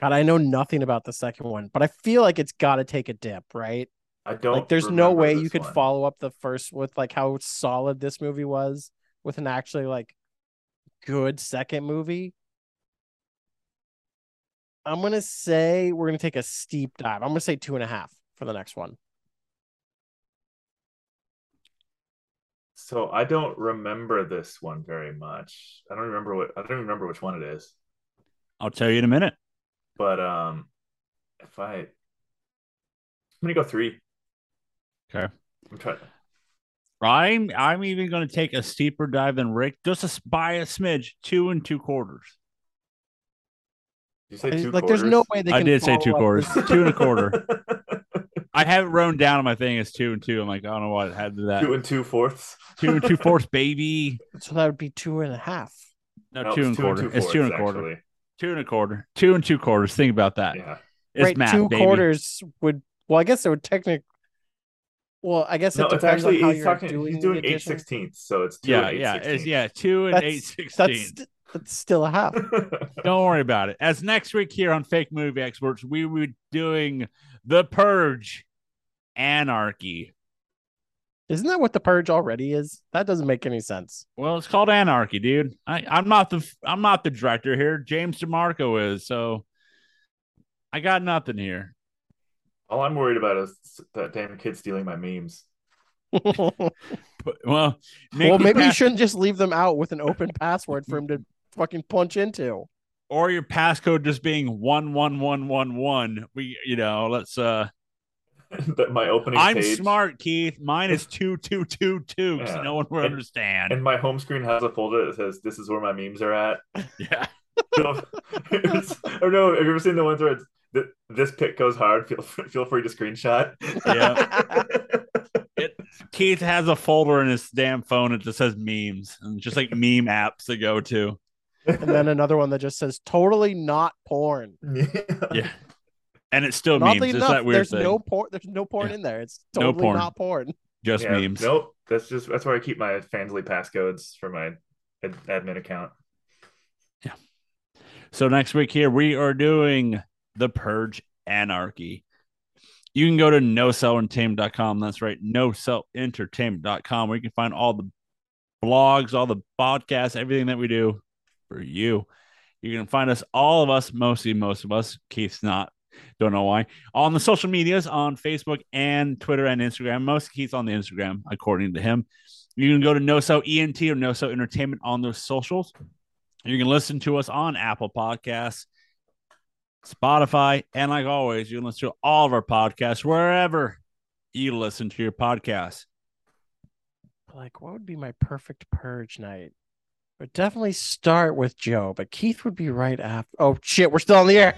God, I know nothing about the second one, but I feel like it's got to take a dip, right? I don't. Like, there's no way you could one. follow up the first with like how solid this movie was with an actually like good second movie. I'm gonna say we're gonna take a steep dive. I'm gonna say two and a half for the next one. So I don't remember this one very much. I don't remember what. I don't even remember which one it is. I'll tell you in a minute. But um, if I, I'm gonna go three. Okay. I'm trying. I'm I'm even going to take a steeper dive than Rick, just a, s- by a smidge, two and two quarters. Did you say two like, there's no way they I did say two quarters, two and a quarter. I have it wrote down on my thing as two and two. I'm like, I don't know what had to that. two and two fourths. two and two fourths, baby. So that would be two and a half. No, No, two it's and quarter. it's two and a quarter. actually. Two and a quarter. Two and two quarters. Think about that. Yeah. It's right, math, two baby. quarters would. Well, I guess it would technically. Well, I guess it No, it's depends actually on how he's you're talking. doing he's doing the eight sixteenths, so it's two Yeah, and yeah, it's, yeah. Two and That's- eight sixteen. That's that's still a half. Don't worry about it. As next week here on Fake Movie Experts, we will be doing The Purge Anarchy. Isn't that what the purge already is? That doesn't make any sense. Well, it's called Anarchy, dude. I, I'm not the I'm not the director here. James DeMonaco is, so I got nothing here. All I'm worried about is that damn kid stealing my memes. Well, make well, your maybe you shouldn't just leave them out with an open password for him to fucking punch into. or your passcode just being one one one one one. We, you know, let's. uh That my opening I'm page smart, Keith. Mine is two two two two. Because Yeah. no one will And- understand. and my home screen has a folder that says this is where my memes are at. yeah. So, it's, or no, have you ever seen the ones where it's th- this pick goes hard? Feel feel free to screenshot. Yeah. Keith has a folder in his damn phone that just says memes and just like meme apps to go to. and then another one that just says totally not porn. yeah. Yeah. And it's still memes. Oddly It's enough, that weird there's thing. no porn. There's no porn Yeah. in there. It's No totally porn. not porn. just Yeah, memes. Nope. That's just that's where I keep my Fansly passcodes for my ad- admin account. Yeah. So next week here we are doing the Purge Anarchy. You can go to nocellentertainment.com. That's right, nocellentertainment.com where you can find all the blogs, all the podcasts, everything that we do for you. You can find us, all of us, mostly most of us. Keith's not. Don't know why. On the social medias on Facebook and Twitter and Instagram. Most Keith's on the Instagram, according to him. You can go to NoCell ENT or NoCell Entertainment on those socials. You can listen to us on Apple Podcasts, Spotify, and like always, you can listen to all of our podcasts wherever you listen to your podcasts. Like, what would be my perfect purge night? But definitely start with Joe, but Keith would be right after. Oh shit, we're still on the air.